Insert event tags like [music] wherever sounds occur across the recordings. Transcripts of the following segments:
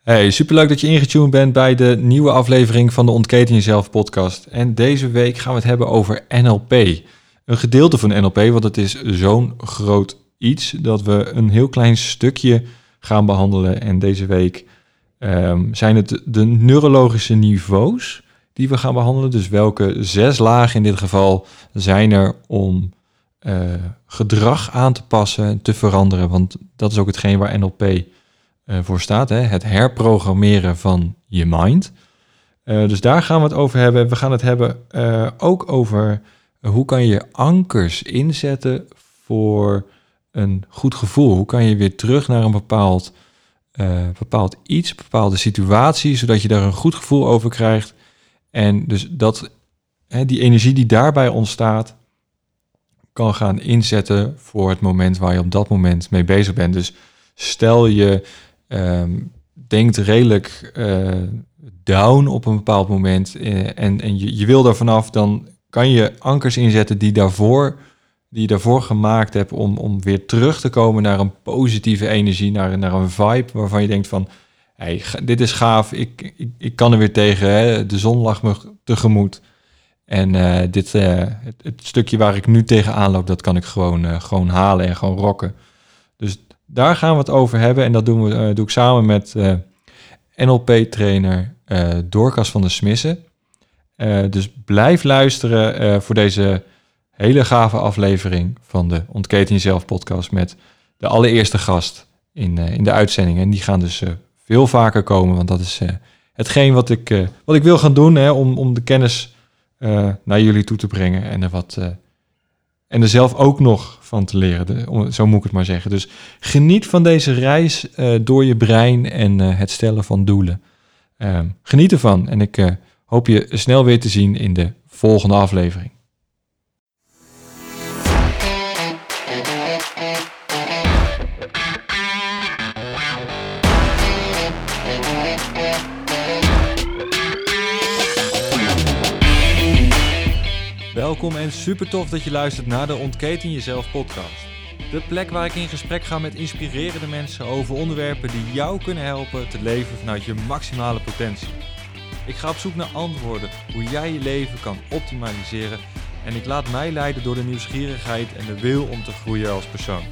Hey, superleuk dat je ingetuned bent bij de nieuwe aflevering van de Ontketen Jezelf podcast. En deze week gaan we het hebben over NLP. Een gedeelte van NLP, want het is zo'n groot iets dat we een heel klein stukje gaan behandelen. En deze week ehm, zijn het de neurologische niveaus die we gaan behandelen. Dus welke zes lagen in dit geval zijn er om uh, gedrag aan te passen, te veranderen. Want dat is ook hetgeen waar NLP voor staat. Hè? Het herprogrammeren van je mind. Uh, dus daar gaan we het over hebben. We gaan het hebben ook over hoe kan je ankers inzetten voor een goed gevoel. Hoe kan je weer terug naar een bepaald, bepaald iets, bepaalde situatie, zodat je daar een goed gevoel over krijgt. En dus dat, hè, die energie die daarbij ontstaat, kan gaan inzetten voor het moment waar je op dat moment mee bezig bent. Dus stel je um, denkt redelijk uh, down op een bepaald moment uh, en, en je, je wil daar vanaf, dan kan je ankers inzetten die, daarvoor, die je daarvoor gemaakt hebt om, om weer terug te komen naar een positieve energie, naar, naar een vibe waarvan je denkt van, hey, dit is gaaf, ik, ik, ik kan er weer tegen, hè? de zon lag me tegemoet. En uh, dit, het, stukje waar ik nu tegenaan loop, dat kan ik gewoon, gewoon halen en gewoon rocken. Daar gaan we het over hebben. En dat doen we, doe ik samen met NLP-trainer Dorcas van der Smissen. dus blijf luisteren voor deze hele gave aflevering van de Ontketen Jezelf podcast met de allereerste gast in, in de uitzending. En die gaan dus veel vaker komen, want dat is hetgeen wat ik, wat ik wil gaan doen hè, om, om de kennis uh, naar jullie toe te brengen en er wat uh, en er zelf ook nog van te leren. Zo moet ik het maar zeggen. Dus geniet van deze reis uh, door je brein en het stellen van doelen. Ehm, geniet ervan en ik hoop je snel weer te zien in de volgende aflevering. Welkom en super tof dat je luistert naar de Ontketen Jezelf podcast. De plek waar ik in gesprek ga met inspirerende mensen over onderwerpen die jou kunnen helpen te leven vanuit je maximale potentie. Ik ga op zoek naar antwoorden hoe jij je leven kan optimaliseren en ik laat mij leiden door de nieuwsgierigheid en de wil om te groeien als persoon.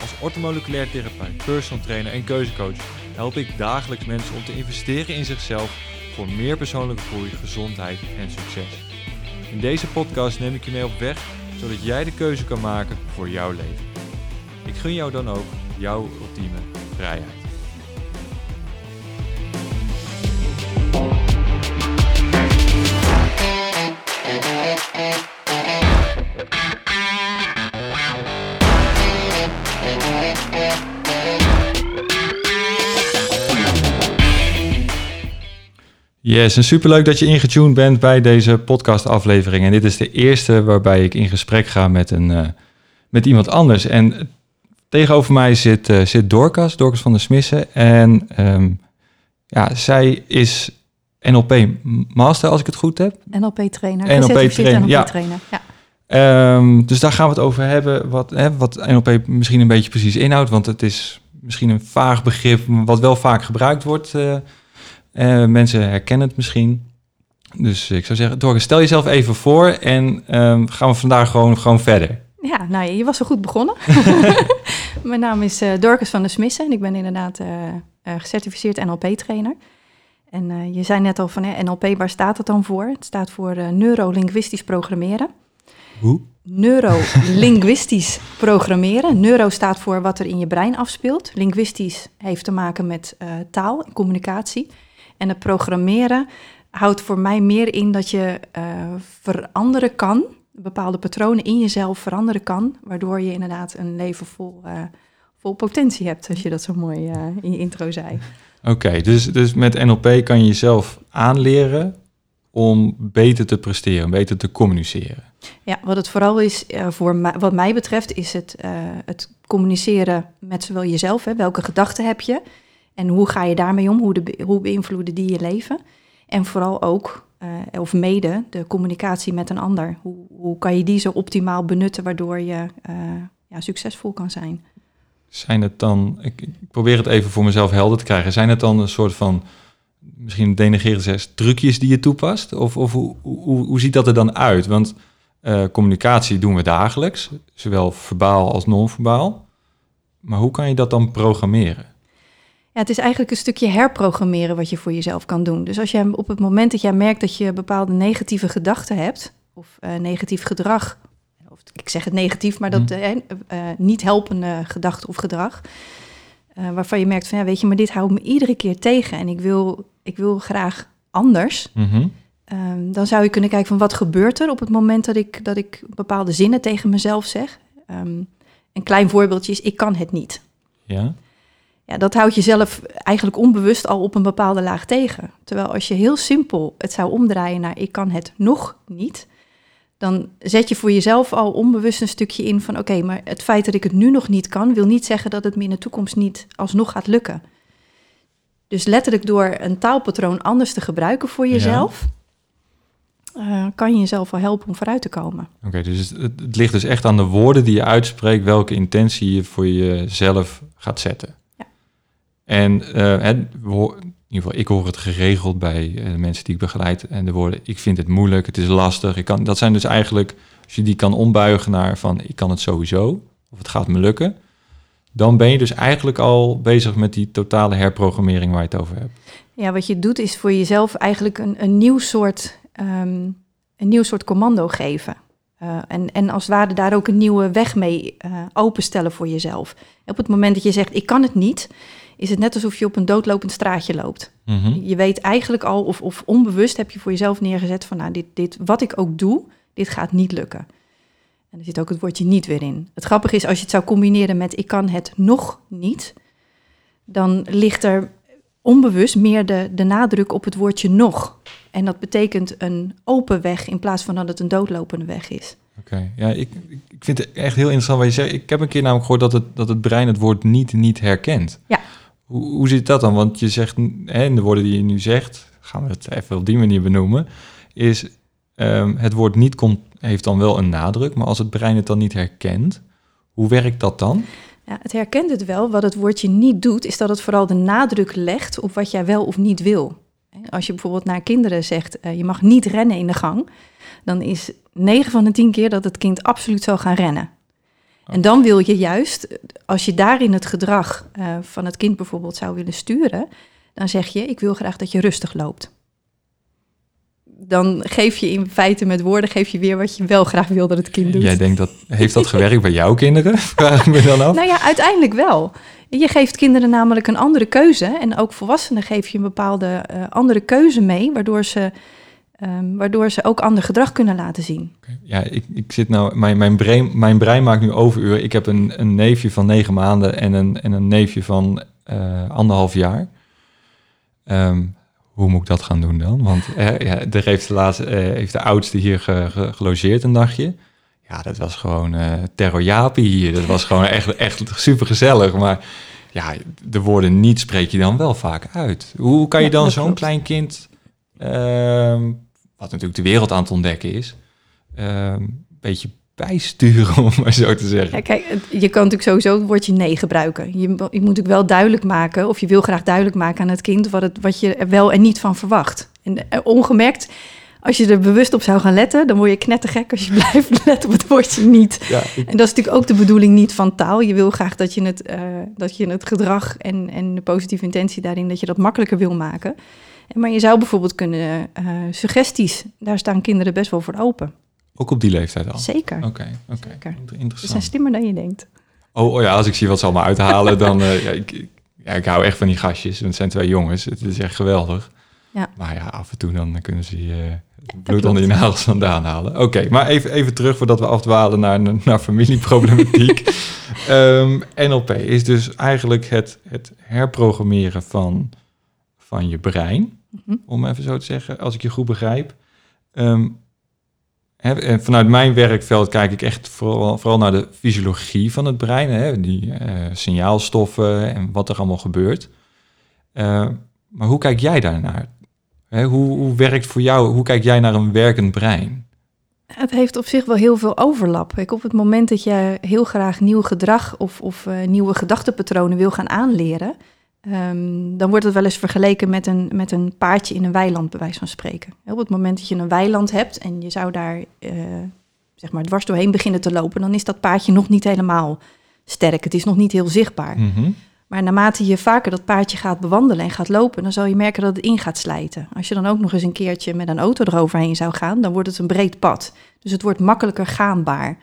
Als ortomoleculair therapeut, personal trainer en keuzecoach help ik dagelijks mensen om te investeren in zichzelf voor meer persoonlijke groei, gezondheid en succes. In deze podcast neem ik je mee op weg, zodat jij de keuze kan maken voor jouw leven. Ik gun jou dan ook jouw ultieme vrijheid. Yes, en superleuk dat je ingetuned bent bij deze podcastaflevering. En dit is de eerste waarbij ik in gesprek ga met, een, uh, met iemand anders. En tegenover mij zit, uh, zit Dorcas, Dorcas van der Smissen. En um, ja, zij is NLP-master, als ik het goed heb. NLP-trainer. NLP-trainer, NLP ja. Trainer. ja. Um, dus daar gaan we het over hebben, wat, hè, wat NLP misschien een beetje precies inhoudt. Want het is misschien een vaag begrip, wat wel vaak gebruikt wordt... Uh, uh, mensen herkennen het misschien. Dus ik zou zeggen, Dorcas, stel jezelf even voor en um, gaan we vandaag gewoon, gewoon verder. Ja, nou, je was zo goed begonnen. [laughs] [laughs] Mijn naam is uh, Dorcas van der Smissen en ik ben inderdaad uh, gecertificeerd NLP-trainer. En je zei net al van NLP, waar staat het dan voor? Het staat voor neurolinguistisch programmeren. Hoe? Neurolinguistisch [laughs] programmeren. Neuro staat voor wat er in je brein afspeelt. Linguistisch heeft te maken met taal en communicatie. En het programmeren houdt voor mij meer in dat je uh, veranderen kan, bepaalde patronen in jezelf veranderen kan, waardoor je inderdaad een leven vol, uh, vol potentie hebt, als je dat zo mooi uh, in je intro zei. Oké, okay, dus, dus met NLP kan je jezelf aanleren om beter te presteren, beter te communiceren. Ja, wat het vooral is, voor mij, wat mij betreft, is het, het communiceren met zowel jezelf, hè, welke gedachten heb je, en hoe ga je daarmee om? Hoe, de, hoe beïnvloeden die je leven? En vooral ook, uh, of mede, de communicatie met een ander. Hoe, hoe kan je die zo optimaal benutten waardoor je uh, ja, succesvol kan zijn? zijn het dan, ik, probeer het even voor mezelf helder te krijgen, zijn het dan een soort van, misschien denegeren ze trucjes die je toepast? Of, of hoe, hoe, hoe ziet dat er dan uit? Want uh, communicatie doen we dagelijks, zowel verbaal als non-verbaal. Maar hoe kan je dat dan programmeren? Ja, het is eigenlijk een stukje herprogrammeren wat je voor jezelf kan doen. Dus als je op het moment dat jij merkt dat je bepaalde negatieve gedachten hebt, of uh, negatief gedrag, of ik zeg het negatief, maar dat uh, niet helpende gedachte of gedrag, waarvan je merkt van ja, weet je, maar dit houdt me iedere keer tegen en ik wil, ik wil graag anders. Mm Um, dan zou je kunnen kijken van wat gebeurt er op het moment dat ik, dat ik bepaalde zinnen tegen mezelf zeg. Um, een klein voorbeeldje is, ik kan het niet. Ja. Ja, dat houdt jezelf eigenlijk onbewust al op een bepaalde laag tegen. Terwijl als je heel simpel het zou omdraaien naar ik kan het nog niet, dan zet je voor jezelf al onbewust een stukje in van oké, maar het feit dat ik het nu nog niet kan, wil niet zeggen dat het me in de toekomst niet alsnog gaat lukken. Dus letterlijk door een taalpatroon anders te gebruiken voor jezelf, uh, kan je jezelf wel helpen om vooruit te komen. Oké, dus het, het, ligt dus echt aan de woorden die je uitspreekt, welke intentie je voor jezelf gaat zetten. En het, in ieder geval, ik hoor het geregeld bij uh, de mensen die ik begeleid. En de woorden, ik vind het moeilijk, het is lastig. Ik kan, dat zijn dus eigenlijk, als je die kan ombuigen naar van, ik kan het sowieso, of het gaat me lukken. Dan ben je dus eigenlijk al bezig met die totale herprogrammering waar je het over hebt. Ja, wat je doet is voor jezelf eigenlijk een, een nieuw soort Ehm, een nieuw soort commando geven. Uh, en, en als het ware daar ook een nieuwe weg mee openstellen voor jezelf. Op het moment dat je zegt, ik kan het niet, is het net alsof je op een doodlopend straatje loopt. Mm -hmm. Je weet eigenlijk al, of, of onbewust heb je voor jezelf neergezet van, nou, dit, dit, wat ik ook doe, dit gaat niet lukken. En er zit ook het woordje niet weer in. Het grappige is, als je het zou combineren met ik kan het nog niet, dan ligt er onbewust meer de, de nadruk op het woordje nog. En dat betekent een open weg in plaats van dat het een doodlopende weg is. Oké, ja, ik, ik vind het echt heel interessant wat je zegt. Ik heb een keer namelijk gehoord dat het, dat het brein het woord niet niet herkent. Ja. Hoe, hoe zit dat dan? Want je zegt, in de woorden die je nu zegt, gaan we het even op die manier benoemen, is um, het woord niet komt, heeft dan wel een nadruk, maar als het brein het dan niet herkent, hoe werkt dat dan? Ja, het herkent het wel. Wat het woordje niet doet, is dat het vooral de nadruk legt op wat jij wel of niet wil. Als je bijvoorbeeld naar kinderen zegt, uh, je mag niet rennen in de gang, dan is 9 van de 10 keer dat het kind absoluut zal gaan rennen. En dan wil je juist, als je daarin het gedrag uh, van het kind bijvoorbeeld zou willen sturen, dan zeg je, ik wil graag dat je rustig loopt dan geef je in feite met woorden geef je weer wat je wel graag wil dat het kind doet. Jij denkt dat heeft dat gewerkt bij jouw kinderen? [laughs] Vraag ik me dan af. Nou ja, uiteindelijk wel. Je geeft kinderen namelijk een andere keuze en ook volwassenen geef je een bepaalde uh, andere keuze mee, waardoor ze Um, waardoor ze ook ander gedrag kunnen laten zien. Ja, ik, ik zit nou, mijn, mijn, brein, mijn brein maakt nu overuur. Ik heb een, een neefje van negen maanden en een, en een neefje van uh, anderhalf jaar. Um, hoe moet ik dat gaan doen dan? Want eh, ja, er heeft de, laatste, eh, heeft de oudste hier ge, gelogeerd een dagje. Ja, dat was gewoon uh, hier. Dat was gewoon echt, echt super gezellig. Maar ja, de woorden niet spreek je dan wel vaak uit. Hoe kan je dan zo'n klein kind, uh, wat natuurlijk de wereld aan het ontdekken is, uh, een beetje bijsturen, [laughs] om maar zo te zeggen. Ja, kijk, je kan natuurlijk sowieso het woordje nee gebruiken. Je, je moet natuurlijk wel duidelijk maken, of je wil graag duidelijk maken aan het kind wat, het, wat je er wel en niet van verwacht. En eh, ongemerkt, als je er bewust op zou gaan letten, dan word je knettergek als je [laughs] blijft letten op het woordje niet. Ja, En dat is natuurlijk ook de bedoeling niet van taal. Je wil graag dat je het, uh, dat je het gedrag en, en de positieve intentie daarin, dat je dat makkelijker wil maken. Maar je zou bijvoorbeeld kunnen, uh, suggesties, daar staan kinderen best wel voor open. Ook op die leeftijd al? Zeker. Oké, oké. Interessant. Ze zijn slimmer dan je denkt. Oh, oh ja, als ik zie wat ze allemaal uithalen, dan... Uh, [laughs] ja, ik, ja, ik hou echt van die gastjes, want het zijn twee jongens. Het is echt geweldig. Ja. Maar ja, af en toe dan kunnen ze je uh, bloed onder je nagels vandaan halen. Oké, maar even, even terug voordat we afdwalen naar, naar familieproblematiek. um, [laughs] ehm, NLP is dus eigenlijk het, het herprogrammeren van, van je brein. Mm -hmm. Om even zo te zeggen, als ik je goed begrijp. Um, en vanuit mijn werkveld kijk ik echt vooral, vooral naar de fysiologie van het brein, hè, die uh, signaalstoffen en wat er allemaal gebeurt. Uh, maar hoe kijk jij daarnaar? Hè, hoe, hoe werkt voor jou, hoe kijk jij naar een werkend brein? Het heeft op zich wel heel veel overlap. Kijk, op het moment dat je heel graag nieuw gedrag of, of uh, nieuwe gedachtenpatronen wil gaan aanleren, um, dan wordt het wel eens vergeleken met een, met een paardje in een weiland, bij wijze van spreken. Op het moment dat je een weiland hebt en je zou daar uh, zeg maar dwars doorheen beginnen te lopen, dan is dat paardje nog niet helemaal sterk. Het is nog niet heel zichtbaar. Mm -hmm. Maar naarmate je vaker dat paardje gaat bewandelen en gaat lopen, dan zal je merken dat het in gaat slijten. Als je dan ook nog eens een keertje met een auto eroverheen zou gaan, dan wordt het een breed pad. Dus het wordt makkelijker gaanbaar.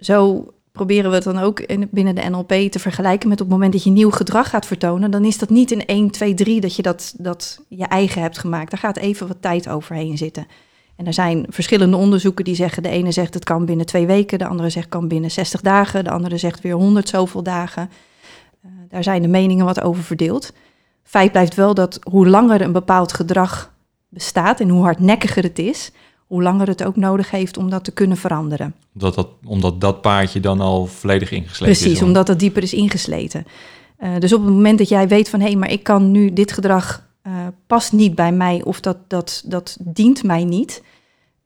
Zo proberen we het dan ook in, binnen de NLP te vergelijken met op het moment dat je nieuw gedrag gaat vertonen, dan is dat niet in 1, 2, 3 dat je dat, dat je eigen hebt gemaakt. Daar gaat even wat tijd overheen zitten. En er zijn verschillende onderzoeken die zeggen, de ene zegt het kan binnen twee weken, de andere zegt kan binnen 60 dagen, de andere zegt weer 100 zoveel dagen. Uh, daar zijn de meningen wat over verdeeld. Feit blijft wel dat hoe langer een bepaald gedrag bestaat en hoe hardnekkiger het is, hoe langer het ook nodig heeft om dat te kunnen veranderen. Omdat dat, omdat dat paardje dan al volledig ingesleten Precies, is? Precies, omdat het dieper is ingesleten. Uh, dus op het moment dat jij weet van hé, hey, maar ik kan nu dit gedrag uh, past niet bij mij of dat, dat, dat dient mij niet,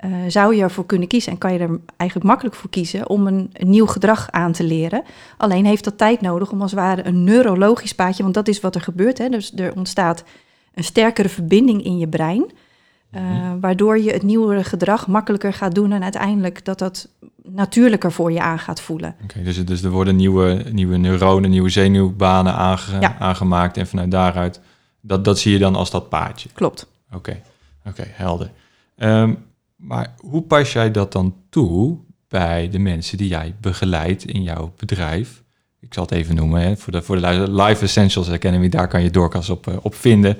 uh, zou je ervoor kunnen kiezen en kan je er eigenlijk makkelijk voor kiezen om een, een, nieuw gedrag aan te leren. Alleen heeft dat tijd nodig om als het ware een neurologisch paadje, want dat is wat er gebeurt. Hè? Dus er ontstaat een sterkere verbinding in je brein, uh, mm-hmm. waardoor je het nieuwere gedrag makkelijker gaat doen en uiteindelijk dat dat natuurlijker voor je aan gaat voelen. Oké, okay, dus, dus er worden nieuwe, nieuwe neuronen, nieuwe zenuwbanen aange, ja. aangemaakt en vanuit daaruit, dat, dat zie je dan als dat paadje. Klopt. Oké, okay. oké, okay, helder. Um, maar hoe pas jij dat dan toe bij de mensen die jij begeleidt in jouw bedrijf? Ik zal het even noemen, hè, voor, de, voor de Life Essentials Academy, daar kan je doorkas op, uh, op vinden.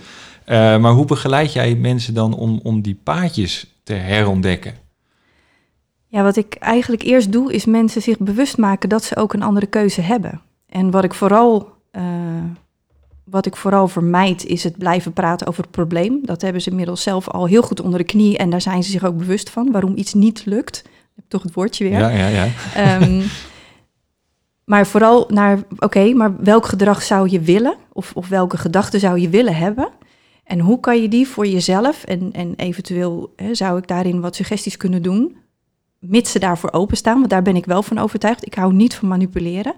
Uh, maar hoe begeleid jij mensen dan om, om die paadjes te herontdekken? Ja, wat ik eigenlijk eerst doe, is mensen zich bewust maken dat ze ook een andere keuze hebben. En wat ik vooral uh, wat ik vooral vermijd is het blijven praten over het probleem. Dat hebben ze inmiddels zelf al heel goed onder de knie en daar zijn ze zich ook bewust van waarom iets niet lukt. Ik heb toch het woordje weer. Ja, ja, ja. Um, maar vooral naar, oké, okay, maar welk gedrag zou je willen? Of, of welke gedachten zou je willen hebben? En hoe kan je die voor jezelf en, en eventueel hè, zou ik daarin wat suggesties kunnen doen, mits ze daarvoor openstaan, want daar ben ik wel van overtuigd. Ik hou niet van manipuleren,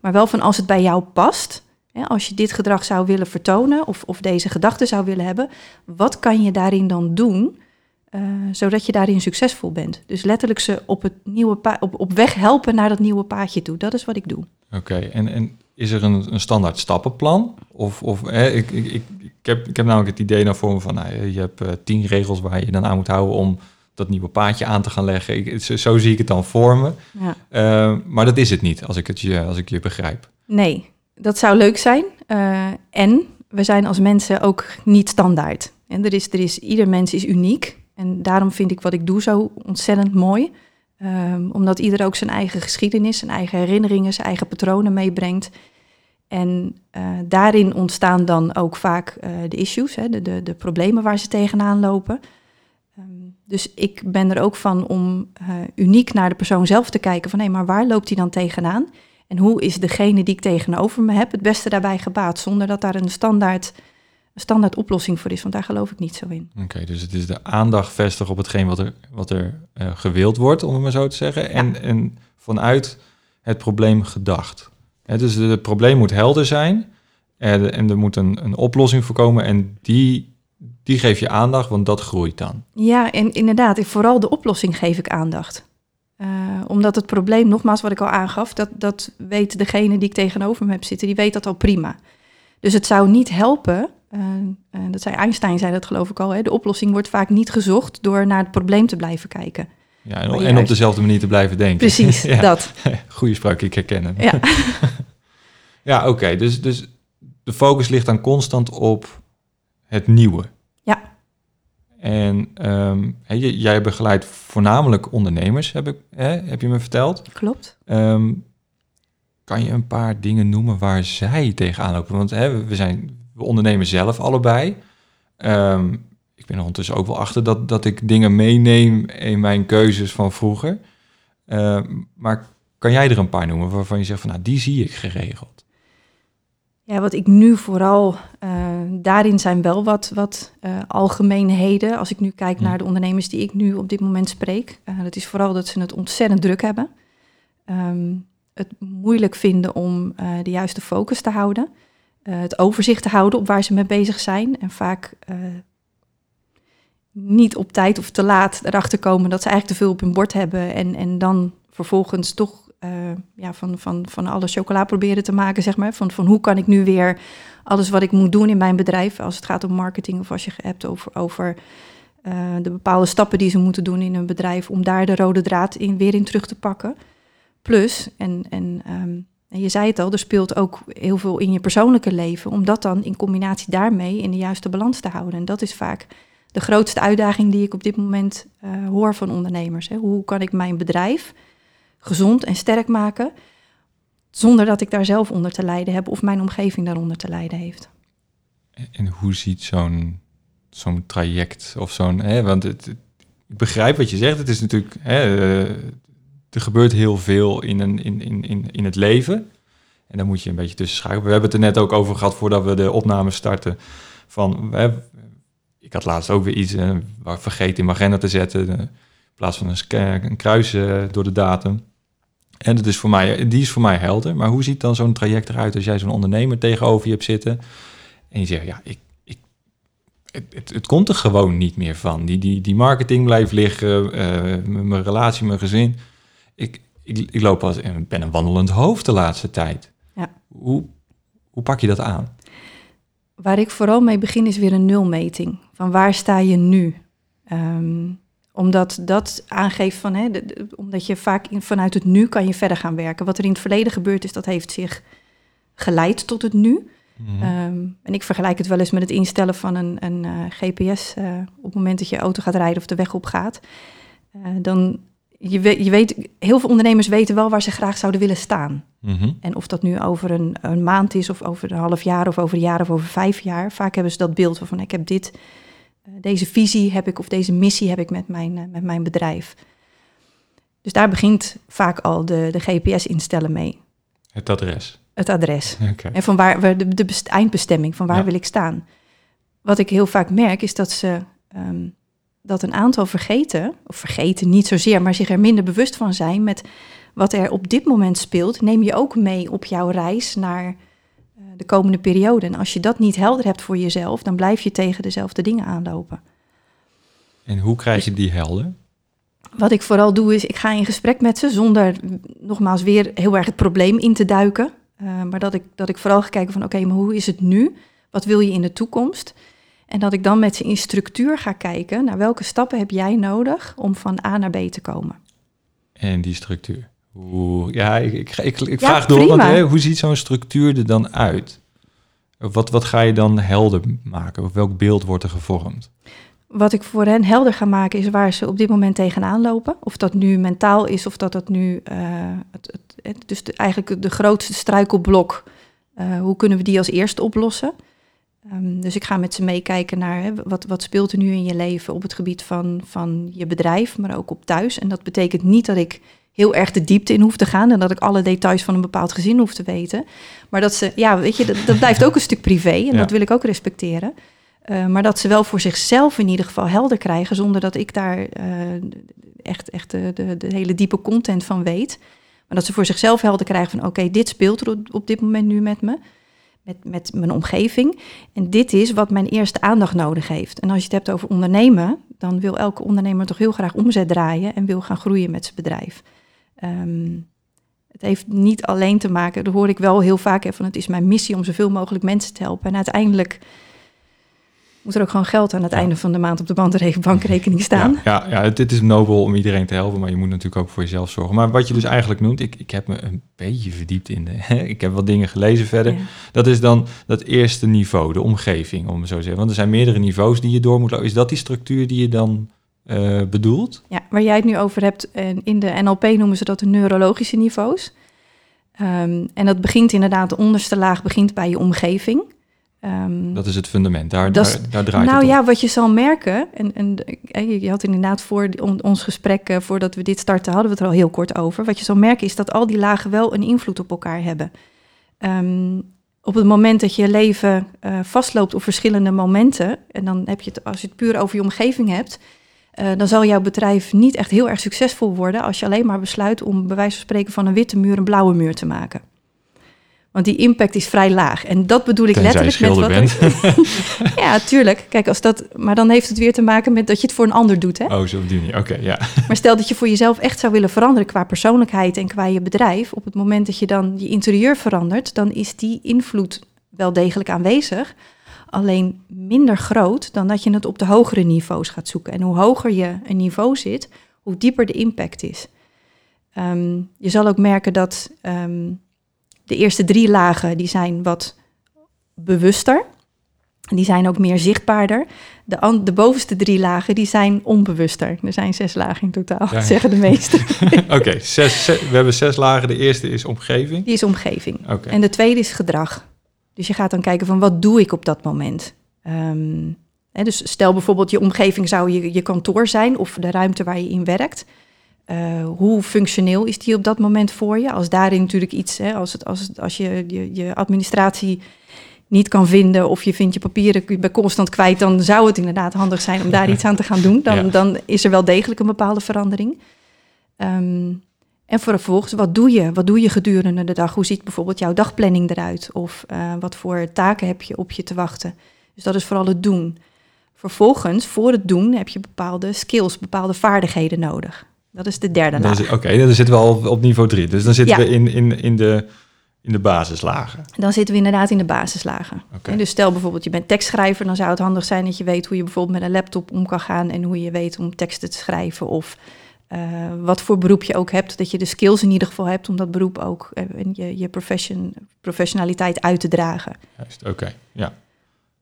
maar wel van als het bij jou past, als je dit gedrag zou willen vertonen of, of deze gedachten zou willen hebben, wat kan je daarin dan doen, uh, zodat je daarin succesvol bent? Dus letterlijk ze op, het nieuwe op, op weg helpen naar dat nieuwe paadje toe. Dat is wat ik doe. Oké, en, en is er een, een standaard stappenplan? Of, of hè, ik, ik, ik, ik, heb, ik heb namelijk het idee naar voren van, nou, je hebt uh, tien regels waar je dan aan moet houden om dat nieuwe paadje aan te gaan leggen. Ik, zo, zo zie ik het dan voor me. Ja. Uh, maar dat is het niet, als ik het je, als ik je begrijp. Nee, dat zou leuk zijn. Uh, en we zijn als mensen ook niet standaard. En er is, er is, ieder mens is uniek. En daarom vind ik wat ik doe zo ontzettend mooi. Um, omdat ieder ook zijn eigen geschiedenis, zijn eigen herinneringen, zijn eigen patronen meebrengt. En uh, daarin ontstaan dan ook vaak uh, de issues, hè, de, de, de, problemen waar ze tegenaan lopen. Um, dus ik ben er ook van om uniek naar de persoon zelf te kijken van hé, maar waar loopt hij dan tegenaan? En hoe is degene die ik tegenover me heb het beste daarbij gebaat, zonder dat daar een standaard, standaard oplossing voor is, want daar geloof ik niet zo in. Oké, okay, dus het is de aandacht vestigen op hetgeen wat er, wat er uh, gewild wordt, om het maar zo te zeggen, ja. en, en vanuit het probleem gedacht. He, dus het probleem moet helder zijn en, en er moet een, een oplossing voor komen en die, die geef je aandacht, want dat groeit dan. Ja, en inderdaad, vooral de oplossing geef ik aandacht. Uh, omdat het probleem, nogmaals wat ik al aangaf, dat, dat weet degene die ik tegenover me heb zitten, die weet dat al prima. Dus het zou niet helpen, uh, uh, dat zei Einstein, zei dat geloof ik al, hè, de oplossing wordt vaak niet gezocht door naar het probleem te blijven kijken. Ja, en, en op dezelfde manier te blijven denken. Precies, [laughs] ja. dat. [laughs] Goeie spraak, ik herken hem. Ja, [laughs] ja oké, okay, dus, dus de focus ligt dan constant op het nieuwe. Ja. En um, he, jij begeleidt voornamelijk ondernemers, heb, ik, hè, heb je me verteld. Klopt. Um, kan je een paar dingen noemen waar zij tegenaan lopen? Want hè, we, zijn, we ondernemen zelf allebei. Um, ik ben er ondertussen ook wel achter dat, dat ik dingen meeneem in mijn keuzes van vroeger. maar kan jij er een paar noemen waarvan je zegt van nou, die zie ik geregeld? Ja, wat ik nu vooral uh, daarin zijn wel wat, wat uh, algemeenheden. Als ik nu kijk naar de ondernemers die ik nu op dit moment spreek. Uh, dat is vooral dat ze het ontzettend druk hebben. Um, het moeilijk vinden om de juiste focus te houden. Het overzicht te houden op waar ze mee bezig zijn. En vaak niet op tijd of te laat erachter komen dat ze eigenlijk te veel op hun bord hebben. En, en dan vervolgens toch ja, van, van, van alle chocola proberen te maken, zeg maar. Van, van hoe kan ik nu weer alles wat ik moet doen in mijn bedrijf, als het gaat om marketing of als je hebt over, over de bepaalde stappen die ze moeten doen in hun bedrijf, om daar de rode draad in, weer in terug te pakken. Plus, en, en, um, en je zei het al, er speelt ook heel veel in je persoonlijke leven, om dat dan in combinatie daarmee in de juiste balans te houden. En dat is vaak de grootste uitdaging die ik op dit moment uh, hoor van ondernemers. Hè. Hoe kan ik mijn bedrijf gezond en sterk maken? Zonder dat ik daar zelf onder te lijden heb of mijn omgeving daaronder te lijden heeft. En hoe ziet zo'n zo'n traject of zo'n... Want ik begrijp wat je zegt. Het is natuurlijk... Hè, eh, er gebeurt heel veel in, een, in, in, in, in het leven. En daar moet je een beetje tussen schakelen. We hebben het er net ook over gehad voordat we de opname starten. Van, ik had laatst ook weer iets waar vergeten in mijn agenda te zetten. in plaats van een, een kruis uh, door de datum. En dat is voor mij, die is voor mij helder. Maar hoe ziet dan zo'n traject eruit als jij zo'n ondernemer tegenover je hebt zitten en je zegt, ja, ik, ik, het, het, het komt er gewoon niet meer van. Die, die, die marketing blijft liggen, mijn relatie, mijn gezin. Ik, ik, ik loop als, en ben een wandelend hoofd de laatste tijd. Ja. Hoe, hoe pak je dat aan? Waar ik vooral mee begin is weer een nulmeting. Van waar sta je nu? Um, omdat dat aangeeft van, hè, omdat je vaak in, vanuit het nu kan je verder gaan werken. Wat er in het verleden gebeurd is, dat heeft zich geleid tot het nu. Mhm. Ehm, en ik vergelijk het wel eens met het instellen van een, een uh, GPS uh, op het moment dat je auto gaat rijden of de weg op gaat. Uh, dan, je, weet, je weet, heel veel ondernemers weten wel waar ze graag zouden willen staan. Mhm. En of dat nu over een, een maand is, of over een half jaar, of over een jaar, of over vijf jaar. Vaak hebben ze dat beeld van, ik heb dit eh, deze visie heb ik of deze missie heb ik met mijn, eh, met mijn bedrijf. Dus daar begint vaak al de, de GPS-instellen mee. Het adres. Het adres. En van waar de, de eindbestemming, van waar wil ik staan. Wat ik heel vaak merk is dat ze um, dat een aantal vergeten, of vergeten niet zozeer, maar zich er minder bewust van zijn met wat er op dit moment speelt, neem je ook mee op jouw reis naar de komende periode. En als je dat niet helder hebt voor jezelf, dan blijf je tegen dezelfde dingen aanlopen. En hoe krijg je die helder? Wat ik vooral doe is, ik ga in gesprek met ze zonder nogmaals weer heel erg het probleem in te duiken. Uh, maar dat ik, dat ik vooral ga kijken van oké, maar hoe is het nu? Wat wil je in de toekomst? En dat ik dan met ze in structuur ga kijken naar welke stappen heb jij nodig om van A naar B te komen. En die structuur? Hoe, ja, ik, ik, ik, ik vraag door, want hè, hoe ziet zo'n structuur er dan uit? Wat, wat ga je dan helder maken? Of welk beeld wordt er gevormd? Wat ik voor hen helder ga maken is waar ze op dit moment tegenaan lopen. Of dat nu mentaal is, of dat dat nu... Uh, het, het, dus eigenlijk de grootste struikelblok, uh, hoe kunnen we die als eerste oplossen? Um, dus ik ga met ze meekijken naar hè, wat, wat speelt er nu in je leven op het gebied van, van je bedrijf, maar ook op thuis. En dat betekent niet dat ik heel erg de diepte in hoef te gaan en dat ik alle details van een bepaald gezin hoef te weten. Maar dat ze, ja, weet je, dat, dat blijft ook een stuk privé en dat wil ik ook respecteren. Uh, maar dat ze wel voor zichzelf in ieder geval helder krijgen, zonder dat ik daar uh, echt, echt de, de, de, hele diepe content van weet. Maar dat ze voor zichzelf helder krijgen van oké, dit speelt er op, op dit moment nu met me, met, met mijn omgeving. En dit is wat mijn eerste aandacht nodig heeft. En als je het hebt over ondernemen, dan wil elke ondernemer toch heel graag omzet draaien en wil gaan groeien met zijn bedrijf. Um, het heeft niet alleen te maken, dat hoor ik wel heel vaak, hè, van het is mijn missie om zoveel mogelijk mensen te helpen. En uiteindelijk moet er ook gewoon geld aan het einde van de maand op de bankrekening staan. Ja, ja, het, is nobel om iedereen te helpen, maar je moet natuurlijk ook voor jezelf zorgen. Maar wat je dus eigenlijk noemt, ik, ik heb me een beetje verdiept in de... [laughs] ik heb wat dingen gelezen verder. Dat is dan dat eerste niveau, de omgeving, om zo te zeggen. Want er zijn meerdere niveaus die je door moet lopen. Is dat die structuur die je dan uh, bedoelt. Ja, waar jij het nu over hebt, en in de NLP noemen ze dat de neurologische niveaus. Um, en dat begint inderdaad, de onderste laag begint bij je omgeving. Um, dat is het fundament, daar, daar, daar, draait nou, het ja, wat je zal merken, en, en je had inderdaad voor ons gesprek, uh, voordat we dit starten, hadden we het er al heel kort over. Wat je zal merken is dat al die lagen wel een invloed op elkaar hebben. Um, op het moment dat je leven uh, vastloopt op verschillende momenten, en dan heb je het, als je het puur over je omgeving hebt, uh, dan zal jouw bedrijf niet echt heel erg succesvol worden als je alleen maar besluit om bij wijze van spreken van een witte muur een blauwe muur te maken. Want die impact is vrij laag. En dat bedoel ik Tenzij letterlijk met wat. [laughs] ja, tuurlijk. Kijk, als dat. Maar dan heeft het weer te maken met dat je het voor een ander doet. Hè? Oh, zo bedoel je. Oké, ja. [laughs] Maar stel dat je voor jezelf echt zou willen veranderen qua persoonlijkheid en qua je bedrijf. Op het moment dat je dan je interieur verandert, dan is die invloed wel degelijk aanwezig. Alleen minder groot dan dat je het op de hogere niveaus gaat zoeken. En hoe hoger je een niveau zit, hoe dieper de impact is. Ehm, je zal ook merken dat. Ehm, de eerste drie lagen die zijn wat bewuster. Die zijn ook meer zichtbaarder. De, de bovenste drie lagen die zijn onbewuster. Er zijn zes lagen in totaal, zeggen de meesten. [laughs] Oké, we hebben zes lagen. De eerste is omgeving. Die is omgeving. Okay. En de tweede is gedrag. Dus je gaat dan kijken van wat doe ik op dat moment. Um, hè, dus stel bijvoorbeeld je omgeving zou je, je kantoor zijn of de ruimte waar je in werkt. Uh, hoe functioneel is die op dat moment voor je? Als daarin natuurlijk iets, hè, als, het, als, het, als je, je je administratie niet kan vinden of je vindt je papieren bij constant kwijt, dan zou het inderdaad handig zijn om daar iets aan te gaan doen. Dan, [laughs] dan is er wel degelijk een bepaalde verandering. Um, en vervolgens, wat doe je? Wat doe je gedurende de dag? Hoe ziet bijvoorbeeld jouw dagplanning eruit? Of uh, wat voor taken heb je op je te wachten? Dus dat is vooral het doen. Vervolgens, voor het doen, heb je bepaalde skills, bepaalde vaardigheden nodig. Dat is de derde laag. Oké, okay, dan zitten we al op niveau drie. Dus dan zitten we in, in, in, de, in de basislagen. Dan zitten we inderdaad in de basislagen. Okay. dus stel bijvoorbeeld je bent tekstschrijver, dan zou het handig zijn dat je weet hoe je bijvoorbeeld met een laptop om kan gaan en hoe je weet om teksten te schrijven of uh, wat voor beroep je ook hebt, dat je de skills in ieder geval hebt om dat beroep ook uh, je, je profession, professionaliteit uit te dragen. Juist, oké, ja.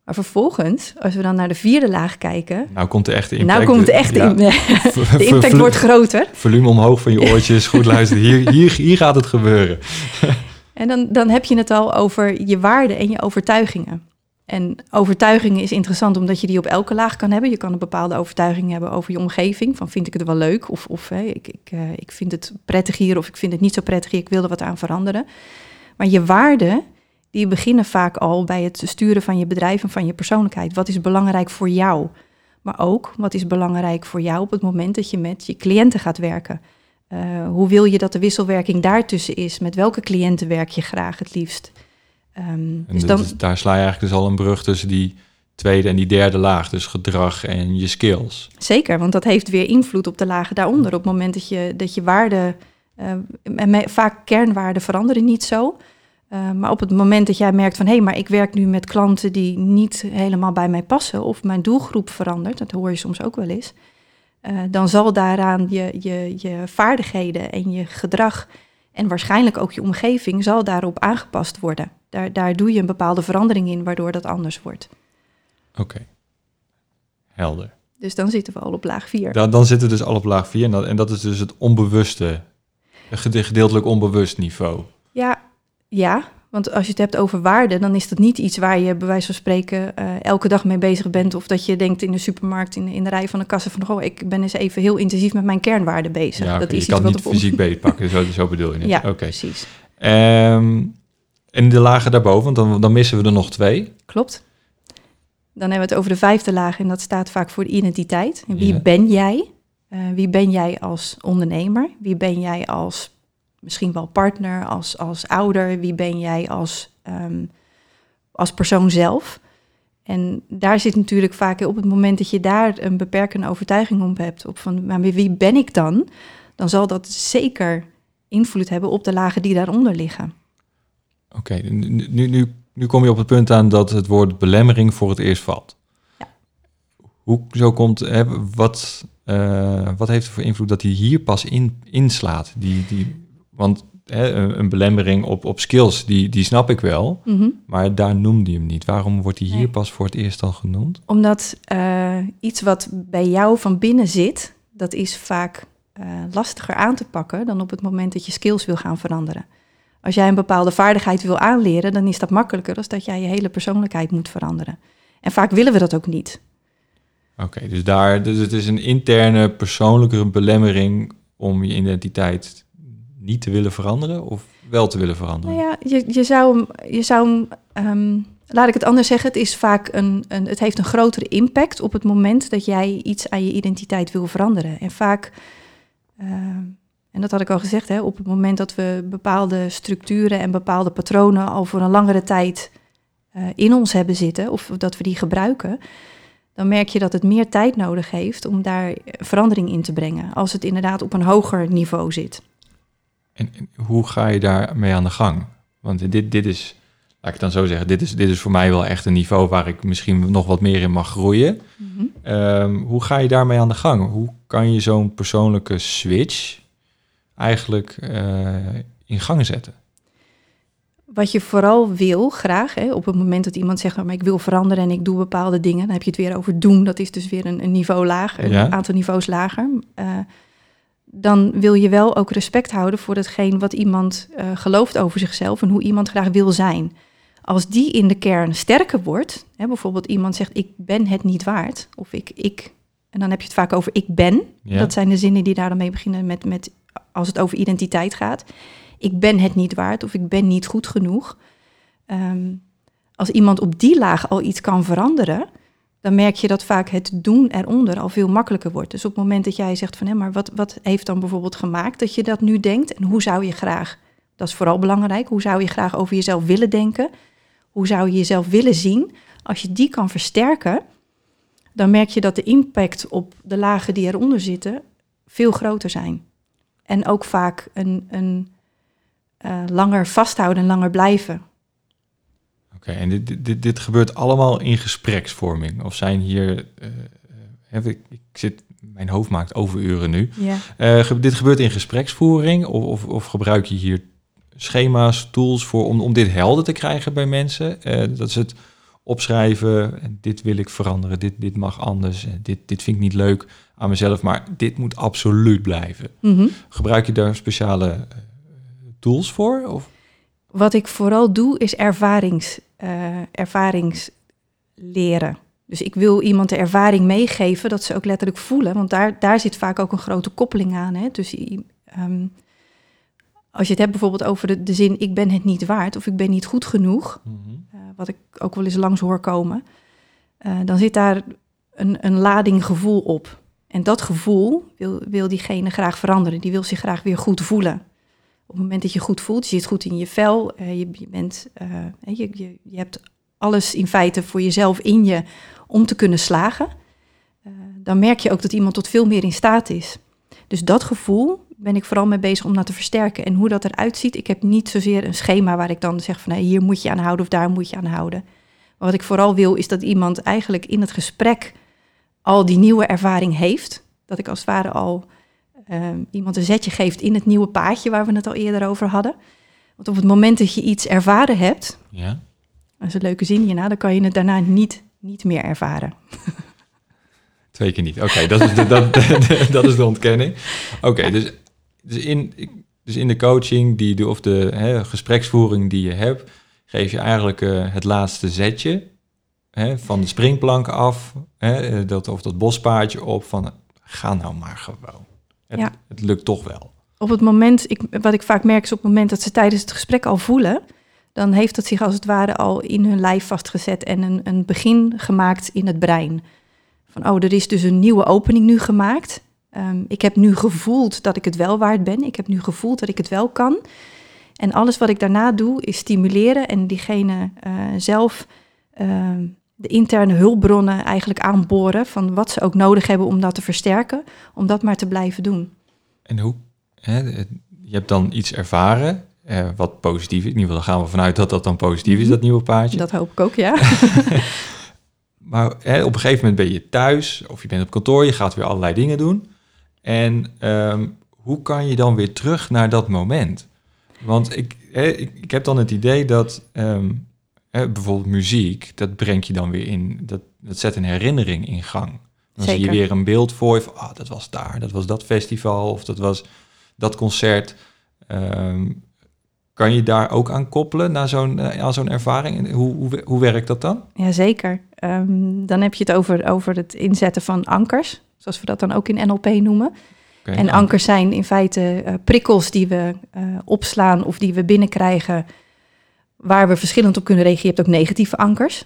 Maar vervolgens, als we dan naar de vierde laag kijken... Nou komt de echte impact. Nou komt de echte ja. [laughs] impact. De impact wordt groter. Volume omhoog van je oortjes. Goed luisteren. Hier, hier, hier gaat het gebeuren. [laughs] En dan, dan heb je het al over je waarden en je overtuigingen. En overtuigingen is interessant omdat je die op elke laag kan hebben. Je kan een bepaalde overtuiging hebben over je omgeving. Van vind ik het wel leuk of, of hey, ik, ik, uh, ik vind het prettig hier of ik vind het niet zo prettig hier. Ik wil er wat aan veranderen. Maar je waarden die beginnen vaak al bij het sturen van je bedrijf en van je persoonlijkheid. Wat is belangrijk voor jou? Maar ook wat is belangrijk voor jou op het moment dat je met je cliënten gaat werken? Uh, hoe wil je dat de wisselwerking daartussen is? Met welke cliënten werk je graag het liefst? Um, dus dan... daar sla je eigenlijk dus al een brug tussen die tweede en die derde laag, dus gedrag en je skills. Zeker, want dat heeft weer invloed op de lagen daaronder. Op het moment dat je, dat je waarden, uh, vaak kernwaarden veranderen niet zo. Uh, maar op het moment dat jij merkt van hé, hey, maar ik werk nu met klanten die niet helemaal bij mij passen of mijn doelgroep verandert, dat hoor je soms ook wel eens, uh, dan zal daaraan je, je, je vaardigheden en je gedrag en waarschijnlijk ook je omgeving zal daarop aangepast worden. Daar, daar doe je een bepaalde verandering in waardoor dat anders wordt. Oké, helder. Dus dan zitten we al op laag 4. Dan, dan zitten we dus al op laag 4 en dat, en dat is dus het onbewuste, gedeeltelijk onbewust niveau. Ja, want als je het hebt over waarde, dan is dat niet iets waar je bij wijze van spreken uh, elke dag mee bezig bent. Of dat je denkt in de supermarkt, in, in de rij van de kassen van, oh, ik ben eens even heel intensief met mijn kernwaarden bezig. Ja, dat is je kan niet fysiek [laughs] beetpakken, zo, zo bedoel je het. Ja, okay. precies. Um, en de lagen daarboven, want dan, dan missen we er nog twee. Klopt. Dan hebben we het over de vijfde laag en dat staat vaak voor de identiteit. En wie ben jij? Uh, wie ben jij als ondernemer? Wie ben jij als misschien wel partner, als, als ouder? Wie ben jij als, um, als persoon zelf? En daar zit natuurlijk vaak op het moment dat je daar een beperkende overtuiging op hebt, op van maar wie ben ik dan? Dan zal dat zeker invloed hebben op de lagen die daaronder liggen. Oké, nu, nu, nu kom je op het punt aan dat het woord belemmering voor het eerst valt. Ja. Hoe zo komt, hè, wat, uh, wat heeft er voor invloed dat hij hier pas in, inslaat? Die, die, want hè, een, belemmering op, op skills, die, die snap ik wel. Mhm. Maar daar noemde je hem niet. Waarom wordt hij hier pas voor het eerst al genoemd? Omdat uh, iets wat bij jou van binnen zit, dat is vaak uh, lastiger aan te pakken dan op het moment dat je skills wil gaan veranderen. Als jij een bepaalde vaardigheid wil aanleren, dan is dat makkelijker dan dat jij je hele persoonlijkheid moet veranderen. En vaak willen we dat ook niet. Oké, dus daar, dus het is een interne persoonlijke belemmering om je identiteit niet te willen veranderen of wel te willen veranderen? Nou ja, je, je zou hem, je zou hem ehm, laat ik het anders zeggen, het is vaak een, een, het heeft een grotere impact op het moment dat jij iets aan je identiteit wil veranderen. En vaak, uh, en dat had ik al gezegd, hè, op het moment dat we bepaalde structuren en bepaalde patronen al voor een langere tijd uh, in ons hebben zitten, of dat we die gebruiken, dan merk je dat het meer tijd nodig heeft om daar verandering in te brengen, als het inderdaad op een hoger niveau zit. En, en hoe ga je daarmee aan de gang? Want dit, dit is laat ik het dan zo zeggen, dit is, dit is voor mij wel echt een niveau waar ik misschien nog wat meer in mag groeien. Mhm. Ehm, hoe ga je daarmee aan de gang? Hoe kan je zo'n persoonlijke switch eigenlijk uh, in gang zetten? Wat je vooral wil, graag, hè, op het moment dat iemand zegt, nou, maar ik wil veranderen en ik doe bepaalde dingen, dan heb je het weer over doen. Dat is dus weer een, een niveau lager, een aantal niveaus lager. Uh, dan wil je wel ook respect houden voor hetgeen wat iemand uh, gelooft over zichzelf en hoe iemand graag wil zijn. Als die in de kern sterker wordt, hè, bijvoorbeeld iemand zegt ik ben het niet waard, of ik, ik, en dan heb je het vaak over ik ben. Dat zijn de zinnen die daar dan mee beginnen met, met als het over identiteit gaat. Ik ben het niet waard of ik ben niet goed genoeg. Ehm, als iemand op die laag al iets kan veranderen, dan merk je dat vaak het doen eronder al veel makkelijker wordt. Dus op het moment dat jij zegt van hé, maar wat, wat heeft dan bijvoorbeeld gemaakt dat je dat nu denkt en hoe zou je graag, dat is vooral belangrijk, hoe zou je graag over jezelf willen denken? hoe zou je jezelf willen zien, als je die kan versterken, dan merk je dat de impact op de lagen die eronder zitten veel groter zijn. En ook vaak een, een uh, langer vasthouden en langer blijven. Oké, en dit, dit, dit gebeurt allemaal in gespreksvorming? Of zijn hier. Uh, ik, ik, zit, mijn hoofd maakt overuren nu. Ja. Uh, dit gebeurt in gespreksvoering? Of, of, of gebruik je hier schema's, tools voor om, om dit helder te krijgen bij mensen. Uh, dat ze het opschrijven, dit wil ik veranderen, dit, dit mag anders, dit, dit vind ik niet leuk aan mezelf, maar dit moet absoluut blijven. Mhm. Gebruik je daar speciale tools voor? Of? Wat ik vooral doe is ervarings, uh, ervaringsleren. Dus ik wil iemand de ervaring meegeven dat ze ook letterlijk voelen, want daar, daar zit vaak ook een grote koppeling aan. Hè? Dus um, als je het hebt bijvoorbeeld over de, de zin ik ben het niet waard of ik ben niet goed genoeg, eh, wat ik ook wel eens langs hoor komen, uh, dan zit daar een, een lading gevoel op. En dat gevoel wil, wil diegene graag veranderen. Die wil zich graag weer goed voelen. Op het moment dat je goed voelt, je zit goed in je vel, uh, je, bent, je, je, je hebt alles in feite voor jezelf in je om te kunnen slagen, dan merk je ook dat iemand tot veel meer in staat is. Dus dat gevoel ben ik vooral mee bezig om dat te versterken. En hoe dat eruit ziet, ik heb niet zozeer een schema waar ik dan zeg van hier moet je aan houden of daar moet je aan houden. Maar wat ik vooral wil is dat iemand eigenlijk in het gesprek al die nieuwe ervaring heeft. Dat ik als het ware al ehm, iemand een zetje geeft in het nieuwe paadje waar we het al eerder over hadden. Want op het moment dat je iets ervaren hebt, ja. dat is een leuke zin hierna, dan kan je het daarna niet, niet meer ervaren. Twee keer niet. Oké, dat, is de, dat, [laughs] dat is de ontkenning. Oké, dus dus in, dus in de coaching die, of de hè, gespreksvoering die je hebt, geef je eigenlijk uh, het laatste zetje hè, van de springplank af, hè, eh, dat, of dat bospaadje op van ga nou maar gewoon. Het, ja. het lukt toch wel. Op het moment, ik, wat ik vaak merk is op het moment dat ze tijdens het gesprek al voelen, dan heeft het zich als het ware al in hun lijf vastgezet en een, een begin gemaakt in het brein. Van oh, er is dus een nieuwe opening nu gemaakt. Ehm, ik heb nu gevoeld dat ik het wel waard ben. Ik heb nu gevoeld dat ik het wel kan. En alles wat ik daarna doe is stimuleren en diegene uh, zelf ehm, de interne hulpbronnen eigenlijk aanboren van wat ze ook nodig hebben om dat te versterken, om dat maar te blijven doen. En hoe? Hè, je hebt dan iets ervaren uh, wat positief is. In ieder geval gaan we vanuit dat dat dan positief is, mhm. dat nieuwe paardje. Dat hoop ik ook, ja. [laughs] [laughs] maar hè, op een gegeven moment ben je thuis of je bent op kantoor, je gaat weer allerlei dingen doen. En ehm, hoe kan je dan weer terug naar dat moment? Want ik, hè, ik, ik, heb dan het idee dat ehm, hè, bijvoorbeeld muziek, dat brengt je dan weer in, dat, dat zet een herinnering in gang. Dan zie je weer een beeld voor je van, ah, dat was daar, dat was dat festival of dat was dat concert. Ehm, kan je daar ook aan koppelen naar zo'n, uh, aan zo'n ervaring? Hoe, hoe, hoe werkt dat dan? Jazeker. Um, dan heb je het over, over het inzetten van ankers zoals we dat dan ook in NLP noemen. En ankers zijn in feite eh, prikkels die we eh, opslaan of die we binnenkrijgen, waar we verschillend op kunnen reageren. Je hebt ook negatieve ankers.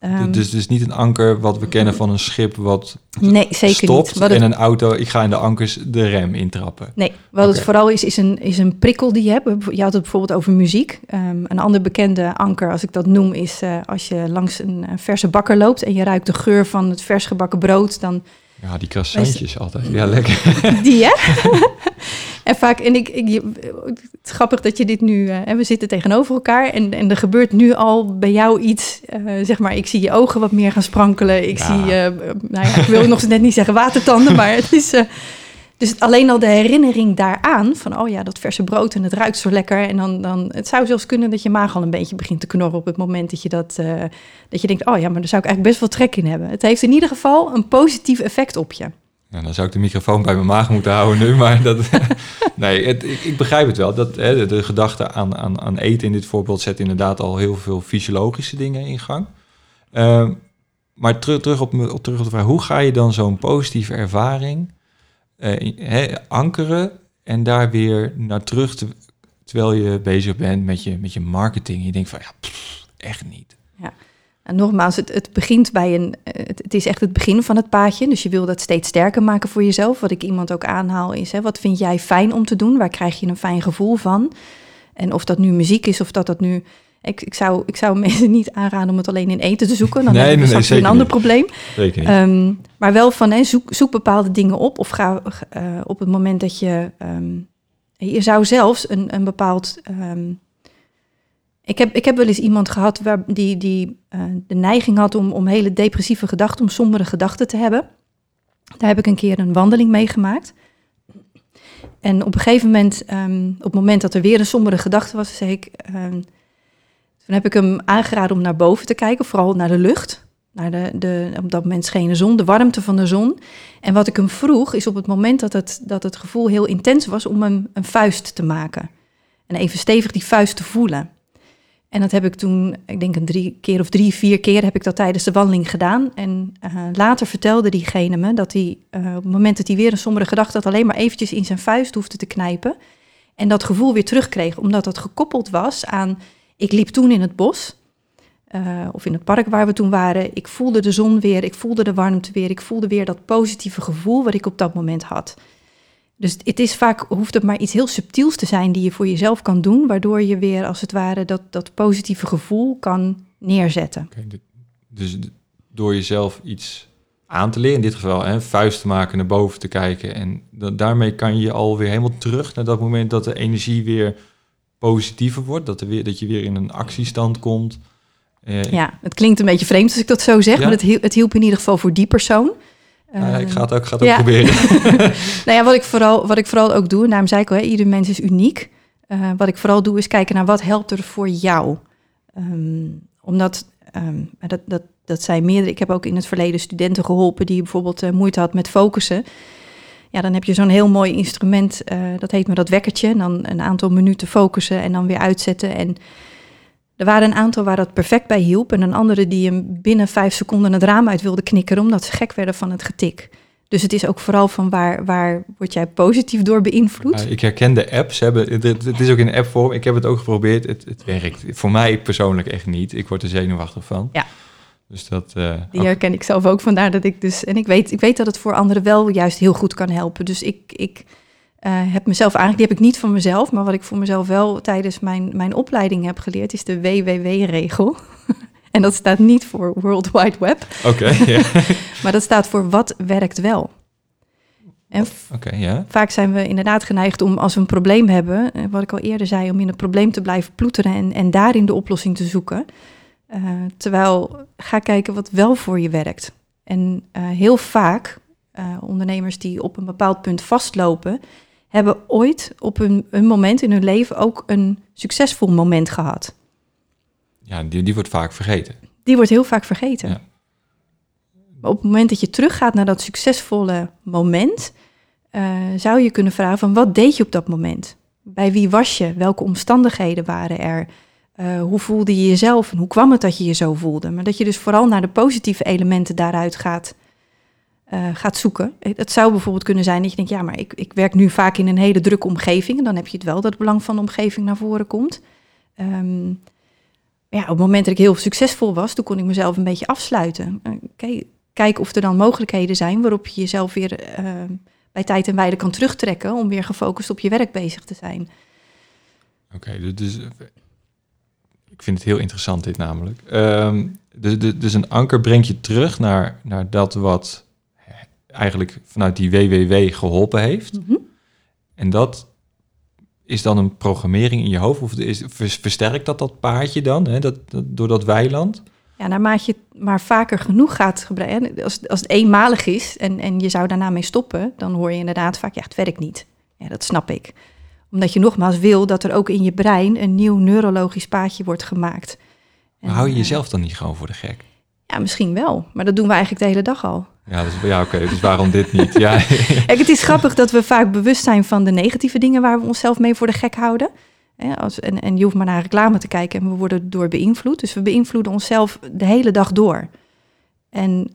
Ehm, Dus het is niet een anker wat we kennen van een schip wat nee, zeker stopt niet. Wat en een auto, ik ga in de ankers de rem intrappen. nee, wat het vooral is, is een, is een prikkel die je hebt. Je had het bijvoorbeeld over muziek. Ehm, een ander bekende anker, als ik dat noem, is eh, als je langs een, verse bakker loopt en je ruikt de geur van het vers gebakken brood, dan Ja, die croissantjes altijd. Ja, lekker. Die, hè? [laughs] en vaak, en ik, ik, het is grappig dat je dit nu, eh, hè, we zitten tegenover elkaar en, en er gebeurt nu al bij jou iets, eh, zeg maar, ik zie je ogen wat meer gaan sprankelen. Ik Ja. zie, eh, nou ja, ik wil nog net niet zeggen watertanden, maar het is, dus alleen al de herinnering daaraan, van oh ja, dat verse brood en het ruikt zo lekker. En dan, dan, het zou zelfs kunnen dat je maag al een beetje begint te knorren op het moment dat je dat, dat je denkt, oh ja, maar daar zou ik eigenlijk best wel trek in hebben. Het heeft in ieder geval een positief effect op je. Ja, dan zou ik de microfoon bij mijn maag moeten houden nu, maar dat... [laughs] nee, het, ik, ik begrijp het wel. Dat, hè, de, de gedachte aan, aan, aan eten in dit voorbeeld zet inderdaad al heel veel fysiologische dingen in gang. Ehm, maar terug, terug, op, op, terug op de vraag, hoe ga je dan zo'n positieve ervaring eh, hè, ankeren en daar weer naar terug, te- terwijl je bezig bent met je, met je marketing. Je denkt van, ja, pff, echt niet. En nogmaals, het, het begint bij een. eh, Het, het is echt het begin van het paadje. Dus je wil dat steeds sterker maken voor jezelf. Wat ik iemand ook aanhaal is: hè, wat vind jij fijn om te doen? Waar krijg je een fijn gevoel van? En of dat nu muziek is of dat dat nu. Ik, ik, zou, ik zou [laughs] mensen niet aanraden om het alleen in eten te zoeken. Dan Nee, straks weer een ander niet. probleem. Ehm, maar wel van hè, zoek, zoek bepaalde dingen op. Of ga eh, op het moment dat je. ehm, je zou zelfs een, een bepaald. ehm, ik, heb, ik heb wel eens iemand gehad waar, die, die eh, de neiging had om, om hele depressieve gedachten, om sombere gedachten te hebben. Daar heb ik een keer een wandeling meegemaakt. En op een gegeven moment, ehm, op het moment dat er weer een sombere gedachte was, zei ik. ehm, toen heb ik hem aangeraden om naar boven te kijken, vooral naar de lucht. Naar de, de, op dat moment scheen de zon, de warmte van de zon. En wat ik hem vroeg, is op het moment dat het, dat het gevoel heel intens was, om hem een vuist te maken. En even stevig die vuist te voelen. En dat heb ik toen, ik denk een drie keer of drie, vier keer heb ik dat tijdens de wandeling gedaan. En eh, later vertelde diegene me dat hij eh, op het moment dat hij weer een sombere gedachte had, alleen maar eventjes in zijn vuist hoefde te knijpen. En dat gevoel weer terugkreeg, omdat dat gekoppeld was aan, ik liep toen in het bos. eh, of in het park waar we toen waren. Ik voelde de zon weer, ik voelde de warmte weer, ik voelde weer dat positieve gevoel wat ik op dat moment had. Dus het is vaak, hoeft het maar iets heel subtiels te zijn die je voor jezelf kan doen, waardoor je weer als het ware dat, dat positieve gevoel kan neerzetten. Dit- dus door jezelf iets aan te leren, in dit geval hè, vuist te maken, naar boven te kijken. En da- daarmee kan je alweer helemaal terug naar dat moment dat de energie weer positiever wordt. Dat, er weer, dat je weer in een actiestand komt. Eh, Ja, het klinkt een beetje vreemd als ik dat zo zeg, Ja? maar het, het hielp in ieder geval voor die persoon. Ja, ik Ehm, ga het ook, ga het ook ja. proberen. [laughs] Nou ja, wat ik vooral, wat ik vooral ook doe, en daarom zei ik al, hè, ieder mens is uniek. Eh, wat ik vooral doe is kijken naar wat helpt er voor jou. Ehm, omdat, ehm, dat, dat, dat zijn meerdere, ik heb ook in het verleden studenten geholpen die bijvoorbeeld eh, moeite had met focussen. Ja, dan heb je zo'n heel mooi instrument, eh, dat heet me dat wekkertje. En dan een aantal minuten focussen en dan weer uitzetten. En er waren een aantal waar dat perfect bij hielp. En een andere die hem binnen vijf seconden het raam uit wilde knikkeren, omdat ze gek werden van het getik. Dus het is ook vooral van waar, waar word jij positief door beïnvloed? Ja, ik herken de app. Ze hebben, het, is ook in appvorm. Ik heb het ook geprobeerd. Het, het werkt. Voor mij persoonlijk echt niet. Ik word er zenuwachtig van. Ja. Dus dat... eh, Die herken ik zelf ook, vandaar dat ik dus... En ik weet, ik weet dat het voor anderen wel juist heel goed kan helpen. Dus ik, ik heb mezelf eigenlijk... Die heb ik niet van mezelf, maar wat ik voor mezelf wel tijdens mijn, mijn opleiding heb geleerd... is de WWW-regel. [laughs] en dat staat niet voor World Wide Web, Oké, [laughs] maar dat staat voor wat werkt wel. En Oké, ja. vaak zijn we inderdaad geneigd om als we een probleem hebben, eh, wat ik al eerder zei, om in het probleem te blijven ploeteren en, en daarin de oplossing te zoeken. Eh, terwijl ga kijken wat wel voor je werkt. En eh, heel vaak, eh, ondernemers die op een bepaald punt vastlopen, hebben ooit op een, een moment in hun leven ook een succesvol moment gehad. Ja, die, die wordt vaak vergeten. Die wordt heel vaak vergeten. Ja. Maar op het moment dat je teruggaat naar dat succesvolle moment, eh, zou je kunnen vragen van wat deed je op dat moment? Bij wie was je? Welke omstandigheden waren er? Eh, hoe voelde je jezelf en hoe kwam het dat je je zo voelde? Maar dat je dus vooral naar de positieve elementen daaruit gaat eh, gaat zoeken. Het zou bijvoorbeeld kunnen zijn dat je denkt, ja, maar ik, ik werk nu vaak in een hele drukke omgeving. En dan heb je het wel dat het belang van de omgeving naar voren komt. Ehm, ja, op het moment dat ik heel succesvol was, toen kon ik mezelf een beetje afsluiten. Uh, kijk of er dan mogelijkheden zijn waarop je jezelf weer ehm, bij tijd en wijde kan terugtrekken om weer gefocust op je werk bezig te zijn. Oké, dus, dus ik vind het heel interessant dit namelijk. Um, dus, dus een anker brengt je terug naar, naar dat wat eigenlijk vanuit die WWW geholpen heeft. Mhm. En dat is dan een programmering in je hoofd? Of is, versterkt dat dat paardje dan, hè, dat, door dat weiland? Ja, naarmate je maar vaker genoeg gaat gebruiken. Als, als het eenmalig is en, en je zou daarna mee stoppen, dan hoor je inderdaad vaak, ja, het werkt niet. Ja, dat snap ik. Omdat je nogmaals wil dat er ook in je brein een nieuw neurologisch paadje wordt gemaakt. Maar hou je jezelf dan niet gewoon voor de gek? Ja, misschien wel. Maar dat doen we eigenlijk de hele dag al. Ja, dus, ja oké. dus waarom dit niet? Ja. [laughs] Het is grappig dat we vaak bewust zijn van de negatieve dingen waar we onszelf mee voor de gek houden. En, en je hoeft maar naar reclame te kijken en we worden door beïnvloed. Dus we beïnvloeden onszelf de hele dag door. En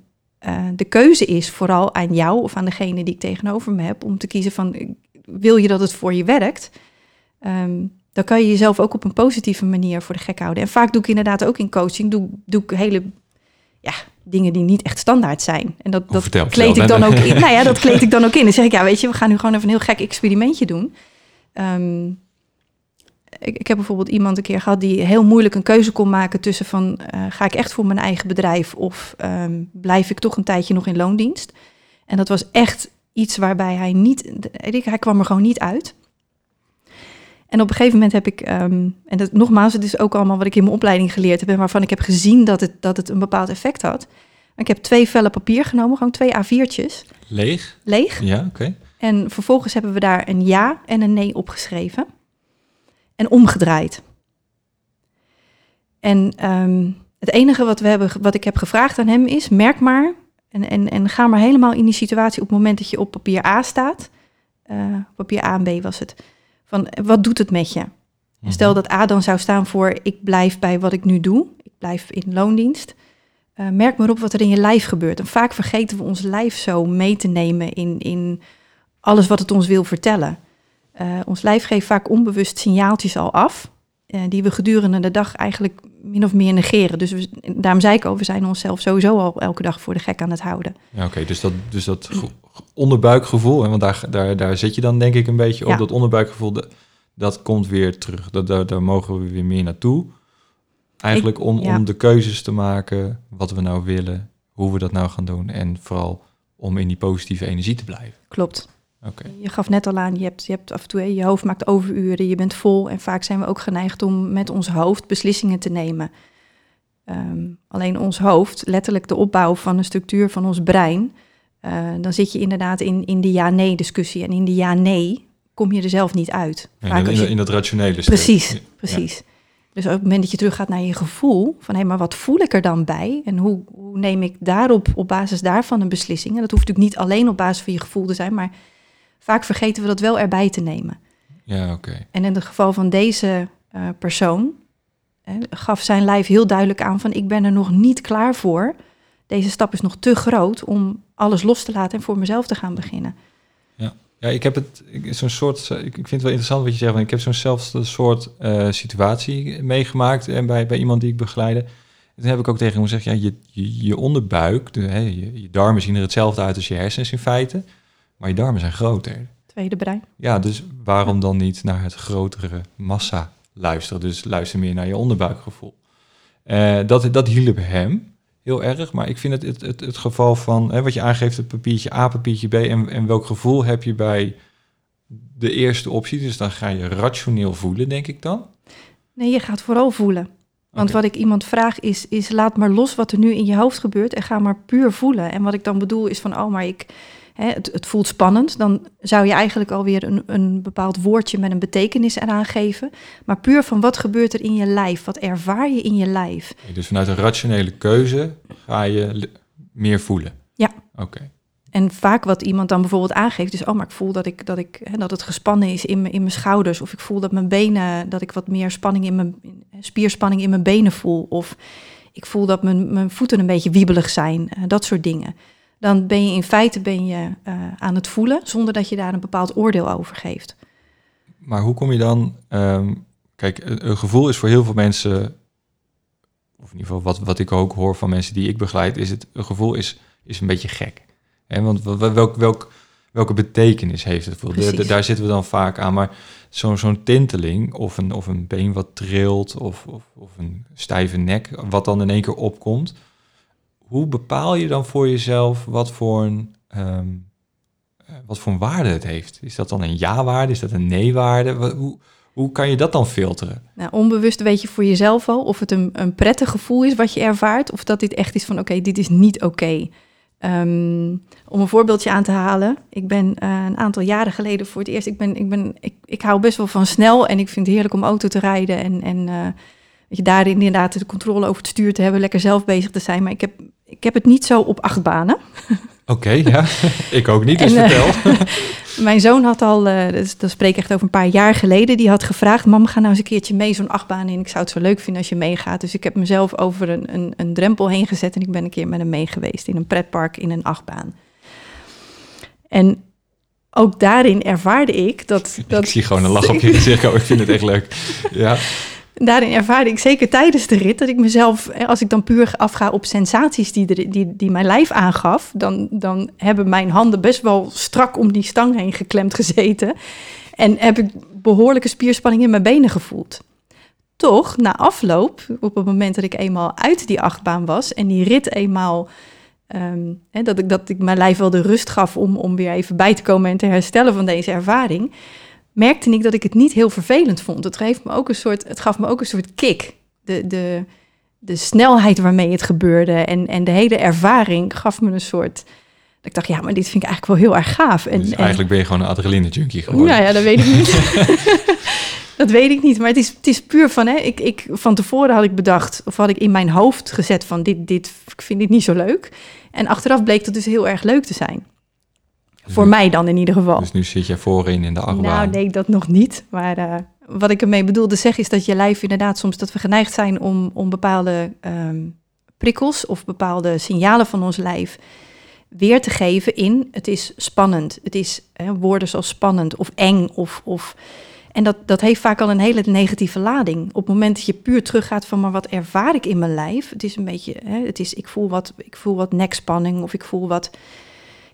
uh, de keuze is vooral aan jou of aan degene die ik tegenover me heb om te kiezen van wil je dat het voor je werkt? Um, dan kan je jezelf ook op een positieve manier voor de gek houden. En vaak doe ik inderdaad ook in coaching, doe, doe ik hele ja, dingen die niet echt standaard zijn. En dat, dat kleed ik dan ook in. [laughs] Nou ja, dat kleed ik dan ook in. Dan zeg ik, ja, weet je, we gaan nu gewoon even een heel gek experimentje doen. Um, ik, ik, heb bijvoorbeeld iemand een keer gehad die heel moeilijk een keuze kon maken tussen van uh, ga ik echt voor mijn eigen bedrijf of um, blijf ik toch een tijdje nog in loondienst. En dat was echt iets waarbij hij niet, hij kwam er gewoon niet uit. En op een gegeven moment heb ik, ehm, en dat, nogmaals, het is ook allemaal wat ik in mijn opleiding geleerd heb en waarvan ik heb gezien dat het, dat het een bepaald effect had. Ik heb twee vellen papier genomen, gewoon twee A4'tjes. Leeg? Leeg. Ja, oké. En vervolgens hebben we daar een ja en een nee opgeschreven. En omgedraaid. En ehm, het enige wat, we hebben, wat ik heb gevraagd aan hem is: merk maar en, en, en ga maar helemaal in die situatie op het moment dat je op papier A staat. Uh, papier A en B was het van wat doet het met je? Mhm. Stel dat A dan zou staan voor ik blijf bij wat ik nu doe, ik blijf in loondienst. Uh, merk maar op wat er in je lijf gebeurt. En vaak vergeten we ons lijf zo mee te nemen in, in alles wat het ons wil vertellen. Uh, ons lijf geeft vaak onbewust signaaltjes al af, uh, die we gedurende de dag eigenlijk min of meer negeren. Dus we, daarom zei ik al, we zijn onszelf sowieso al elke dag voor de gek aan het houden. Ja, oké, dus dat, dus dat onderbuikgevoel, en want daar, daar, daar zit je dan denk ik een beetje op, dat onderbuikgevoel, dat, dat komt weer terug. Dat, daar, daar mogen we weer meer naartoe. Eigenlijk om, om de keuzes te maken, wat we nou willen, hoe we dat nou gaan doen en vooral om in die positieve energie te blijven. Klopt. Okay. Je gaf net al aan, je hebt, je hebt af en toe, je hoofd maakt overuren, je bent vol en vaak zijn we ook geneigd om met ons hoofd beslissingen te nemen. Ehm, alleen ons hoofd, letterlijk de opbouw van een structuur van ons brein, uh, dan zit je inderdaad in, in de ja-nee discussie. En in de ja-nee kom je er zelf niet uit. Ja, in, dat rationele stuk. Precies, precies. Dus op het moment dat je terug gaat naar je gevoel, van hé, maar wat voel ik er dan bij? En hoe, hoe neem ik daarop, op basis daarvan een beslissing? En dat hoeft natuurlijk niet alleen op basis van je gevoel te zijn, maar vaak vergeten we dat wel erbij te nemen. Ja, oké. En in het geval van deze uh, persoon gaf zijn lijf heel duidelijk aan van ik ben er nog niet klaar voor. Deze stap is nog te groot om alles los te laten en voor mezelf te gaan beginnen. Ja, ja ik heb het zo'n soort. Ik vind het wel interessant wat je zegt. Want ik heb zo'n zelfde soort uh, situatie meegemaakt en bij, bij iemand die ik begeleide. En toen heb ik ook tegen hem gezegd: ja, je, je, je onderbuik, de, hè, je, je darmen zien er hetzelfde uit als je hersens in feite. Maar je darmen zijn groter. Tweede brein. Ja, dus waarom dan niet naar het grotere massa luisteren? Dus luister meer naar je onderbuikgevoel. Uh, dat, dat hielp hem heel erg. Maar ik vind het het, het, het geval van hè, wat je aangeeft, het papiertje A, papiertje B. En, en welk gevoel heb je bij de eerste optie? Dus dan ga je rationeel voelen, denk ik dan. Nee, je gaat vooral voelen. Want wat ik iemand vraag is, is laat maar los wat er nu in je hoofd gebeurt en ga maar puur voelen. En wat ik dan bedoel is van, oh, maar ik, hè, het, het, voelt spannend, dan zou je eigenlijk alweer een, een bepaald woordje met een betekenis eraan geven. Maar puur van wat gebeurt er in je lijf? Wat ervaar je in je lijf? Dus vanuit een rationele keuze ga je meer voelen? Ja. Oké. En vaak wat iemand dan bijvoorbeeld aangeeft is, oh, maar ik voel dat, ik, dat, ik, hè, dat het gespannen is in, in mijn schouders. Of ik voel dat mijn benen, dat ik wat meer spanning in mijn spierspanning in mijn benen voel. Of ik voel dat mijn, mijn voeten een beetje wiebelig zijn. Uh, dat soort dingen dan ben je in feite ben je, eh, aan het voelen zonder dat je daar een bepaald oordeel over geeft. Maar hoe kom je dan... ehm, kijk, een gevoel is voor heel veel mensen... of in ieder geval wat, wat ik ook hoor van mensen die ik begeleid... is het een gevoel is, is een beetje gek. Hè? Want wel- wel- welk, welk, welke betekenis heeft het? De- Precies. daar zitten we dan vaak aan. Maar zo'n zo'n tinteling of een, of een been wat trilt... Of, of, of een stijve nek wat dan in één keer opkomt... hoe bepaal je dan voor jezelf wat voor een... ehm, eh, wat voor een waarde het heeft. Is dat dan een ja-waarde? Is dat een nee-waarde? Hoe, hoe kan je dat dan filteren? Nou, onbewust weet je voor jezelf al of het een, een prettig gevoel is wat je ervaart, of dat dit echt is van oké, dit is niet oké. Ehm, om een voorbeeldje aan te halen, ik ben eh, een aantal jaren geleden voor het eerst, ik, ben, ik, ben, ik, ik hou best wel van snel en ik vind het heerlijk om auto te rijden en, en eh, je daarin inderdaad de controle over het stuur te hebben, lekker zelf bezig te zijn. Maar ik heb, ik heb het niet zo op acht banen. Oké, ja. [laughs] ik ook niet, dus En, eh, vertel. [laughs] Mijn zoon had al, eh dus, dat spreek ik echt over een paar jaar geleden, die had gevraagd: Mam, ga nou eens een keertje mee zo'n achtbaan in. Ik zou het zo leuk vinden als je meegaat. Dus ik heb mezelf over een, een, een drempel heen gezet en ik ben een keer met hem mee geweest in een pretpark in een achtbaan. En ook daarin ervaarde ik dat. [laughs] dat ik zie gewoon een lach op je gezicht. Oh, ik vind het echt leuk. Ja, daarin ervaarde ik zeker tijdens de rit dat ik mezelf, eh, als ik dan puur afga op sensaties die, die, die mijn lijf aangaf, dan, dan hebben mijn handen best wel strak om die stang heen geklemd gezeten. En heb ik behoorlijke spierspanning in mijn benen gevoeld. Toch, na afloop, op het moment dat ik eenmaal uit die achtbaan was en die rit eenmaal, ehm, dat, ik, dat ik mijn lijf wel de rust gaf om, om weer even bij te komen en te herstellen van deze ervaring, merkte ik dat ik het niet heel vervelend vond. Het, geeft me ook een soort, het gaf me ook een soort kick. De, de, de snelheid waarmee het gebeurde en, en de hele ervaring gaf me een soort... dat Ik dacht, ja, maar dit vind ik eigenlijk wel heel erg gaaf. En, dus en- eigenlijk ben je gewoon een adrenaline junkie geworden. nou ja, dat weet ik niet. [laughs] [laughs] dat weet ik niet. Maar het is, het is puur van, hè, ik, ik, van tevoren had ik bedacht, of had ik in mijn hoofd gezet van, dit, dit, ik vind dit niet zo leuk. En achteraf bleek dat dus heel erg leuk te zijn. Voor nu- mij dan in ieder geval. Dus nu zit je voorin in de achtbaan. Nou, nee, dat nog niet. Maar eh, wat ik ermee bedoelde zeggen is dat je lijf inderdaad soms dat we geneigd zijn om, om bepaalde ehm, prikkels of bepaalde signalen van ons lijf weer te geven in het is spannend. Het is hè, woorden zoals spannend of eng of. of en dat, dat heeft vaak al een hele negatieve lading. Op het moment dat je puur teruggaat van maar wat ervaar ik in mijn lijf? Het is een beetje, hè, het is ik voel wat, ik voel wat nekspanning of ik voel wat.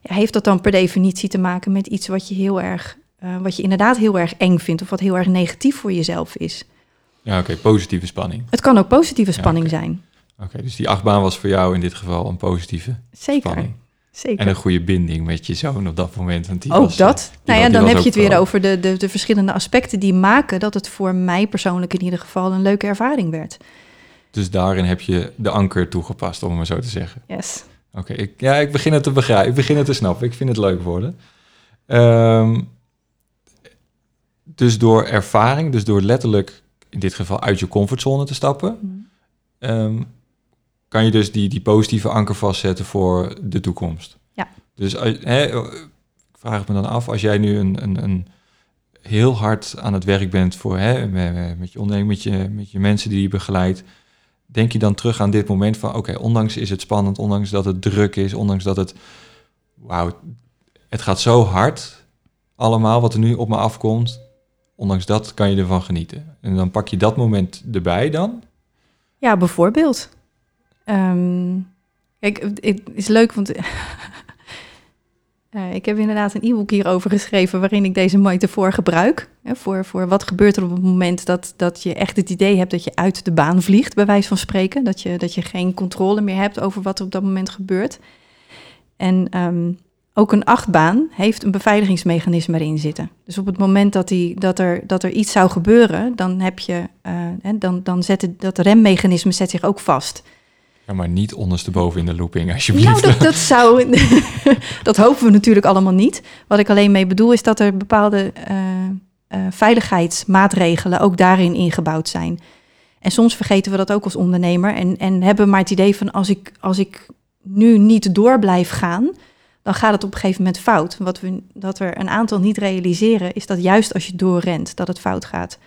Ja, heeft dat dan per definitie te maken met iets wat je heel erg, eh, wat je inderdaad heel erg eng vindt of wat heel erg negatief voor jezelf is? Ja, oké, positieve spanning. Het kan ook positieve Ja, spanning zijn. Oké, dus die achtbaan was voor jou in dit geval een positieve Zeker. spanning. Zeker. En een goede binding met je zoon op dat moment. Want die ook was, eh, dat. die Nou ja, dan heb je het weer over de, de, de verschillende aspecten die maken dat het voor mij persoonlijk in ieder geval een leuke ervaring werd. Dus daarin heb je de anker toegepast, om het maar zo te zeggen. Yes. Oké, ja, ik begin het te begrijpen. Ik begin het te snappen. Ik vind het leuk worden. Ehm, dus door ervaring, dus door letterlijk in dit geval uit je comfortzone te stappen, ehm, kan je dus die, die positieve anker vastzetten voor de toekomst. Ja. Dus ik vraag me dan af, als jij nu een, een, een heel hard aan het werk bent voor hè, met, met je onderneming, met je, met je mensen die je begeleidt, denk je dan terug aan dit moment van, oké, ondanks is het spannend, ondanks dat het druk is, ondanks dat het, wauw, het gaat zo hard, allemaal wat er nu op me afkomt, ondanks dat kan je ervan genieten. En dan pak je dat moment erbij dan. Ja, bijvoorbeeld. Ehm, kijk, het het is leuk, want eh, ik heb inderdaad een e-book hierover geschreven waarin ik deze metafoor gebruik. Hè, voor, voor wat gebeurt er op het moment dat, dat je echt het idee hebt dat je uit de baan vliegt, bij wijze van spreken. Dat je, dat je geen controle meer hebt over wat er op dat moment gebeurt. En ehm, ook een achtbaan heeft een beveiligingsmechanisme erin zitten. Dus op het moment dat, die, dat, er, dat er iets zou gebeuren, dan heb je, eh, dan, dan zet het, dat remmechanisme zet zich ook vast. Maar niet ondersteboven in de looping, alsjeblieft. Nou, dat, dat zou. [laughs] dat hopen we natuurlijk allemaal niet. Wat ik alleen mee bedoel is dat er bepaalde eh, eh, veiligheidsmaatregelen ook daarin ingebouwd zijn. En soms vergeten we dat ook als ondernemer. En, en hebben maar het idee van als ik, als ik nu niet door blijf gaan, dan gaat het op een gegeven moment fout. Wat we dat er een aantal niet realiseren, is dat juist als je doorrent, dat het fout gaat.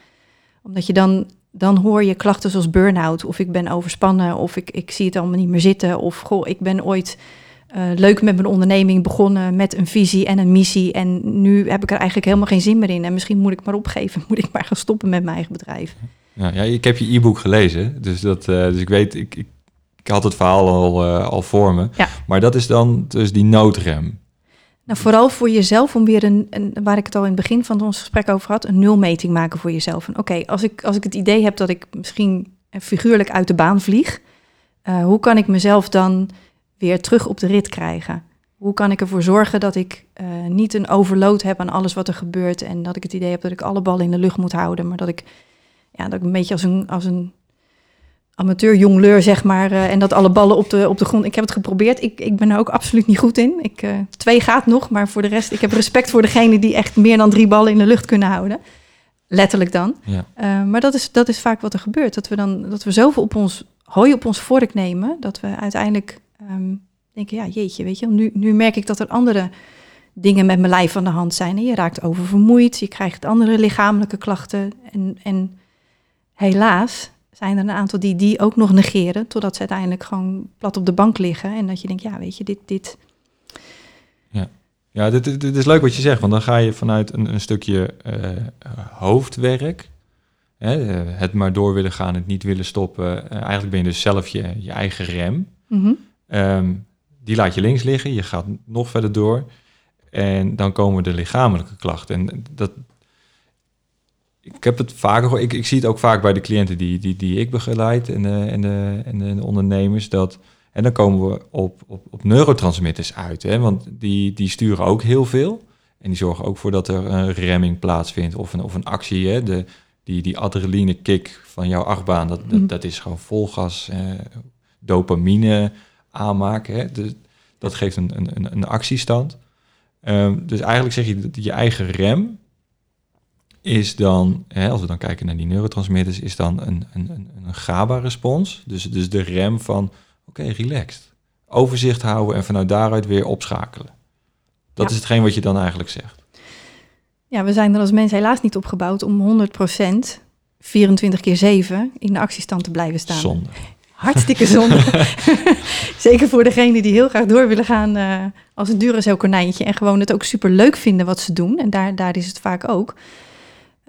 Omdat je dan, dan hoor je klachten zoals burn-out, of ik ben overspannen, of ik, ik zie het allemaal niet meer zitten, of goh, ik ben ooit eh, leuk met mijn onderneming begonnen met een visie en een missie. En nu heb ik er eigenlijk helemaal geen zin meer in. En misschien moet ik maar opgeven, [laughs] moet ik maar gaan stoppen met mijn eigen bedrijf. Ja, ja ik heb je e-book gelezen, dus, dat, uh, dus ik weet, ik, ik, ik, had het verhaal al, uh, al voor me. Ja. Maar dat is dan dus die noodrem. Nou, vooral voor jezelf, om weer een, waar ik het al in het begin van ons gesprek over had, een nulmeting maken voor jezelf. Oké, als, ik, als ik het idee heb dat ik misschien figuurlijk uit de baan vlieg, uh, hoe kan ik mezelf dan weer terug op de rit krijgen? Hoe kan ik ervoor zorgen dat ik uh, niet een overload heb aan alles wat er gebeurt en dat ik het idee heb dat ik alle ballen in de lucht moet houden, maar dat ik, ja, dat ik een beetje als een, als een amateur jongleur, zeg maar, uh, en dat alle ballen op de, op de grond. Ik heb het geprobeerd. Ik, ik ben er ook absoluut niet goed in. Ik, uh, twee gaat nog, maar voor de rest, ik heb respect voor degene die echt meer dan drie ballen in de lucht kunnen houden. Letterlijk dan. Ja. Uh, maar dat is, dat is vaak wat er gebeurt. Dat we dan dat we zoveel op ons hooi op ons vork nemen, dat we uiteindelijk um, denken, ja, jeetje, weet je, nu, nu merk ik dat er andere dingen met mijn lijf aan de hand zijn. En je raakt oververmoeid, je krijgt andere lichamelijke klachten. En, en helaas zijn er een aantal die die ook nog negeren, totdat ze uiteindelijk gewoon plat op de bank liggen. En dat je denkt, ja, weet je, dit... dit... Ja, ja dit, dit, dit is leuk wat je zegt, want dan ga je vanuit een, een stukje uh, hoofdwerk, hè, het maar door willen gaan, het niet willen stoppen. Uh, eigenlijk ben je dus zelf je, je eigen rem. Mm -hmm. um, die laat je links liggen, je gaat nog verder door. En dan komen de lichamelijke klachten. En dat, ik heb het vaker. Ik, ik zie het ook vaak bij de cliënten die, die, die ik begeleid en de, en, de, en de ondernemers. Dat, en dan komen we op, op, op neurotransmitters uit. Hè, want die, die sturen ook heel veel. En die zorgen ook voor dat er een remming plaatsvindt of een, of een actie. Hè, de, die, die adrenaline kick van jouw achtbaan, dat, dat, dat is gewoon vol gas, eh, dopamine aanmaken. Hè, dus dat geeft een, een, een actiestand. Um, dus eigenlijk zeg je dat je eigen rem, is dan, hè, als we dan kijken naar die neurotransmitters, is dan een, een, een, een GABA-respons. Dus, dus de rem van, oké, okay, relaxed. Overzicht houden en vanuit daaruit weer opschakelen. Dat Ja. is hetgeen wat je dan eigenlijk zegt. Ja, we zijn er als mens helaas niet opgebouwd om 100% 24 keer 7 in de actiestand te blijven staan. Zonde. Hartstikke zonde. [laughs] Zeker voor degenen die heel graag door willen gaan uh, als een Duracell konijntje en gewoon het ook super leuk vinden wat ze doen. En daar, daar is het vaak ook.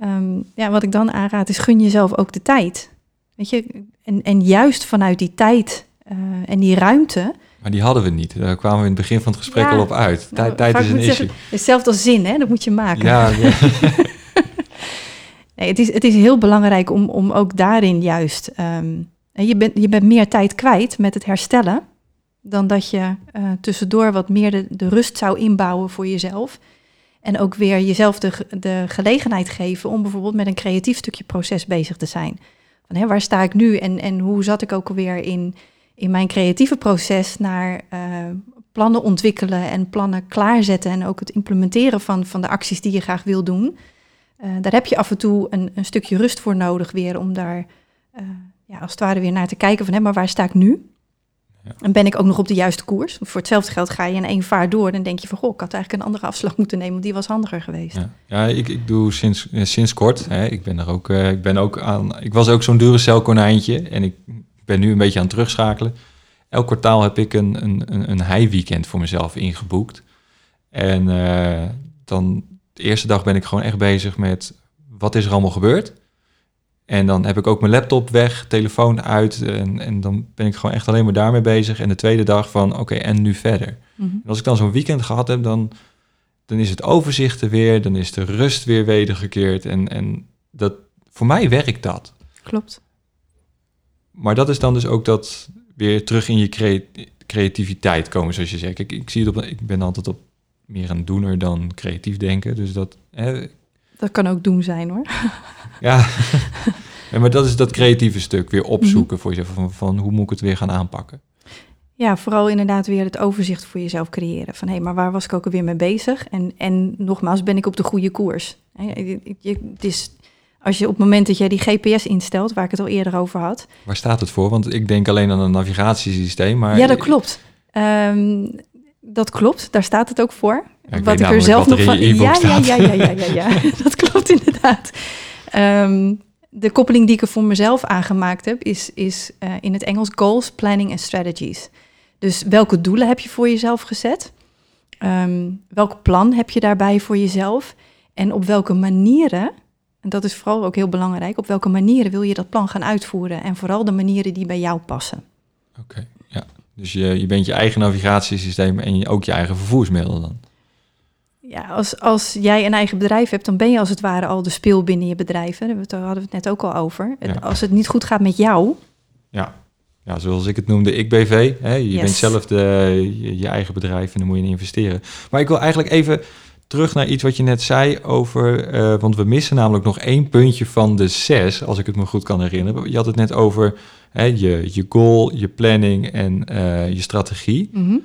Um, ja, wat ik dan aanraad is gun jezelf ook de tijd. Weet je, en, en juist vanuit die tijd uh, en die ruimte. Maar die hadden we niet. Daar kwamen we in het begin van het gesprek Ja, al op uit. Tijd, Nou, tijd vaak is een issue. Hetzelfde als zin, hè? dat moet je maken. Ja, ja. [laughs] Nee, het, is, het is heel belangrijk om, om ook daarin juist. Um, je, bent, je bent meer tijd kwijt met het herstellen. dan dat je uh, tussendoor wat meer de, de rust zou inbouwen voor jezelf. En ook weer jezelf de, de gelegenheid geven om bijvoorbeeld met een creatief stukje proces bezig te zijn. Van, hè, waar sta ik nu en, en hoe zat ik ook alweer in, in mijn creatieve proces naar uh, plannen ontwikkelen en plannen klaarzetten. En ook het implementeren van, van de acties die je graag wil doen. Uh, daar heb je af en toe een, een stukje rust voor nodig weer om daar uh, ja, als het ware weer naar te kijken van hè, maar waar sta ik nu? Ja. En ben ik ook nog op de juiste koers? Voor hetzelfde geld ga je in één vaart door. Dan denk je van, goh, ik had eigenlijk een andere afslag moeten nemen, want die was handiger geweest. Ja, ja ik, ik doe sinds, eh, sinds kort. Hè, ik ben er ook, uh, ik ben ook aan. Ik was ook zo'n Duracell konijntje en ik ben nu een beetje aan het terugschakelen. Elk kwartaal heb ik een, een, een, een high-weekend voor mezelf ingeboekt. En uh, dan de eerste dag ben ik gewoon echt bezig met wat is er allemaal gebeurd. En dan heb ik ook mijn laptop weg, telefoon uit. En, en dan ben ik gewoon echt alleen maar daarmee bezig. En de tweede dag van, oké, okay, en nu verder. Mm-hmm. En als ik dan zo'n weekend gehad heb, dan, dan is het overzicht er weer. Dan is de rust weer wedergekeerd. En, en dat, voor mij werkt dat. Klopt. Maar dat is dan dus ook dat weer terug in je cre creativiteit komen, zoals je zegt. Ik, ik, zie het op, ik ben altijd op meer een doener dan creatief denken. Dus dat... Hè, dat kan ook doen zijn, hoor. [laughs] Ja, [laughs] [laughs] ja, maar dat is dat creatieve stuk. Weer opzoeken voor jezelf. Van, van hoe moet ik het weer gaan aanpakken? Ja, vooral inderdaad weer het overzicht voor jezelf creëren. Van hé, hey, maar waar was ik ook alweer mee bezig? En, en nogmaals, ben ik op de goede koers? Het is, als je op het moment dat jij die GPS instelt, waar ik het al eerder over had. Waar staat het voor? Want ik denk alleen aan een navigatiesysteem. Maar ja, dat klopt. Um, dat klopt, daar staat het ook voor. Ja, ik wat ik er zelf nog van. Ja, ja, ja, ja, ja, [laughs] ja. dat klopt inderdaad. Um, de koppeling die ik er voor mezelf aangemaakt heb, is, is uh, in het Engels goals, planning en strategies. Dus welke doelen heb je voor jezelf gezet? Ehm, welk plan heb je daarbij voor jezelf? En op welke manieren, en dat is vooral ook heel belangrijk, op welke manieren wil je dat plan gaan uitvoeren? En vooral de manieren die bij jou passen. Oké, ja. Dus je, je bent je eigen navigatiesysteem en je, ook je eigen vervoersmiddel dan? Ja, als, als jij een eigen bedrijf hebt, dan ben je als het ware al de speel binnen je bedrijf. Hè. Daar hadden we het net ook al over. Ja. Als het niet goed gaat met jou, Ja. ja, zoals ik het noemde, ik BV. Hè? Je Yes. bent zelf de, je, je eigen bedrijf en dan moet je in investeren. Maar ik wil eigenlijk even terug naar iets wat je net zei over... eh, want we missen namelijk nog één puntje van de zes, als ik het me goed kan herinneren. Je had het net over hè, je, je goal, je planning en eh, je strategie. mhm,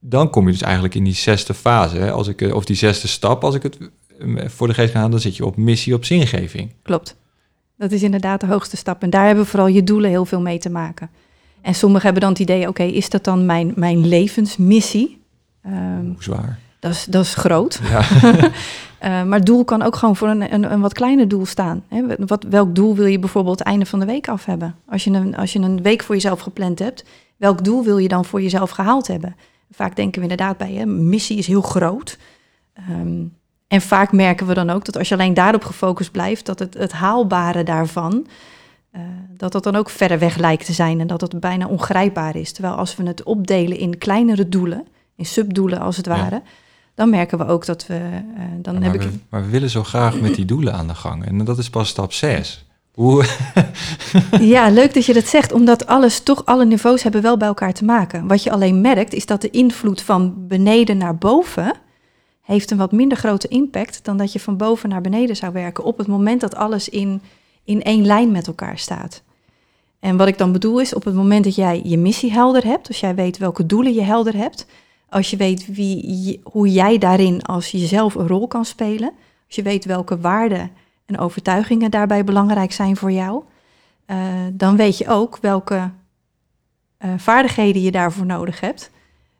Dan kom je dus eigenlijk in die zesde fase, hè? Als ik, eh, of die zesde stap, als ik het eh, voor de geest ga halen, dan zit je op missie, op zingeving. klopt. Dat is inderdaad de hoogste stap. En daar hebben vooral je doelen heel veel mee te maken. En sommigen hebben dan het idee, oké, is dat dan mijn, mijn levensmissie? Ehm, Hoe zwaar. dat, is, dat is groot. Ja. [laughs] Eh, maar doel kan ook gewoon voor een, een, een wat kleiner doel staan. Hè? Wat, welk doel wil je bijvoorbeeld het einde van de week af hebben? Als je, een, als je een week voor jezelf gepland hebt, welk doel wil je dan voor jezelf gehaald hebben? Vaak denken we inderdaad bij, hè, missie is heel groot. Ehm, en vaak merken we dan ook dat als je alleen daarop gefocust blijft, dat het, het haalbare daarvan, eh, dat dat dan ook verder weg lijkt te zijn en dat het bijna ongrijpbaar is. Terwijl als we het opdelen in kleinere doelen, in subdoelen als het Ja. ware, dan merken we ook dat we, eh, dan Ja, heb maar, ik we, maar we willen zo graag met die doelen aan de gang. En dat is pas stap 6. [laughs] Ja, leuk dat je dat zegt, omdat alles, toch alle niveaus hebben wel bij elkaar te maken. Wat je alleen merkt, is dat de invloed van beneden naar boven heeft een wat minder grote impact dan dat je van boven naar beneden zou werken op het moment dat alles in, in één lijn met elkaar staat. En wat ik dan bedoel is, op het moment dat jij je missie helder hebt, als jij weet welke doelen je helder hebt, als je weet wie, hoe jij daarin als jezelf een rol kan spelen, als je weet welke waarden en overtuigingen daarbij belangrijk zijn voor jou, eh, dan weet je ook welke eh, vaardigheden je daarvoor nodig hebt.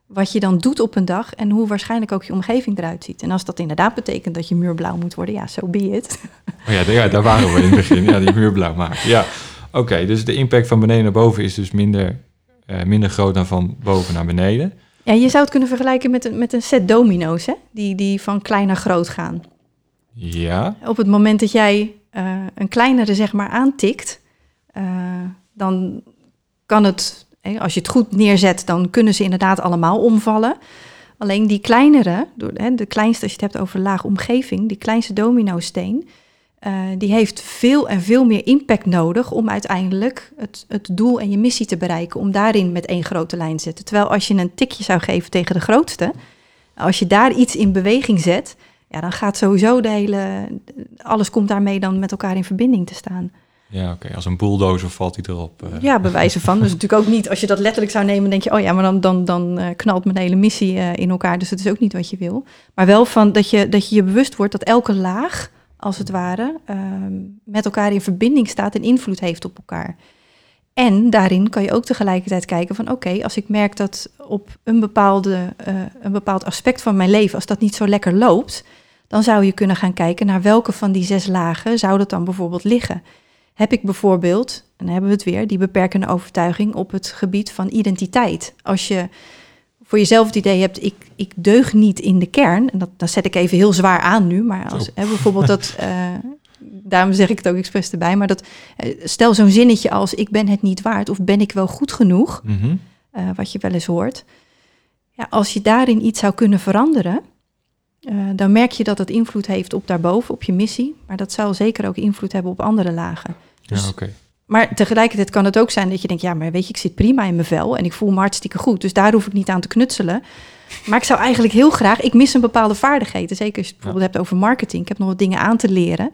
Wat je dan doet op een dag en hoe waarschijnlijk ook je omgeving eruit ziet. En als dat inderdaad betekent dat je muur blauw moet worden, ja, so be it. [laughs] oh ja, daar- ja, daar waren we in het begin. Ja, die muur blauw maken. Ja, oké. dus de impact van beneden naar boven is dus minder, eh, minder groot dan van boven naar beneden. Ja, je zou het kunnen vergelijken met een, met een set domino's, hè? Die, die van klein naar groot gaan. Ja, Op het moment dat jij eh, een kleinere zeg maar aantikt, eh, dan kan het, als je het goed neerzet, dan kunnen ze inderdaad allemaal omvallen. Alleen die kleinere, de kleinste als je het hebt over laag omgeving, die kleinste dominosteen, eh, die heeft veel en veel meer impact nodig om uiteindelijk het, het doel en je missie te bereiken, om daarin met één grote lijn te zetten. Terwijl als je een tikje zou geven tegen de grootste, als je daar iets in beweging zet, ja, dan gaat sowieso de hele, alles komt daarmee dan met elkaar in verbinding te staan. ja oké. Als een bulldozer valt hij erop. eh. Ja, bewijzen van. Dus natuurlijk ook niet, als je dat letterlijk zou nemen, denk je, oh ja, maar dan, dan, dan eh, knalt mijn hele missie eh, in elkaar. Dus dat is ook niet wat je wil. Maar wel van dat je dat je, je bewust wordt dat elke laag, als het ware, ehm, met elkaar in verbinding staat en invloed heeft op elkaar. En daarin kan je ook tegelijkertijd kijken van oké, als ik merk dat op een, bepaalde, een bepaald aspect van mijn leven, als dat niet zo lekker loopt, dan zou je kunnen gaan kijken naar welke van die zes lagen zou dat dan bijvoorbeeld liggen. Heb ik bijvoorbeeld, en dan hebben we het weer, die beperkende overtuiging op het gebied van identiteit. Als je voor jezelf het idee hebt, ik, ik deug niet in de kern, en dat, dat zet ik even heel zwaar aan nu, maar als Zo. hè, bijvoorbeeld dat, [laughs] eh, daarom zeg ik het ook expres erbij, maar dat, eh, stel zo'n zinnetje als ik ben het niet waard of ben ik wel goed genoeg, Mhm. eh, wat je wel eens hoort. Ja, als je daarin iets zou kunnen veranderen, eh, dan merk je dat het invloed heeft op daarboven, op je missie. Maar dat zal zeker ook invloed hebben op andere lagen. Dus- Ja, oké. Maar tegelijkertijd kan het ook zijn dat je denkt, ja, maar weet je, ik zit prima in mijn vel en ik voel me hartstikke goed. Dus daar hoef ik niet aan te knutselen. Maar ik zou eigenlijk heel graag, ik mis een bepaalde vaardigheden. Zeker als je het bijvoorbeeld hebt over marketing. Ik heb nog wat dingen aan te leren.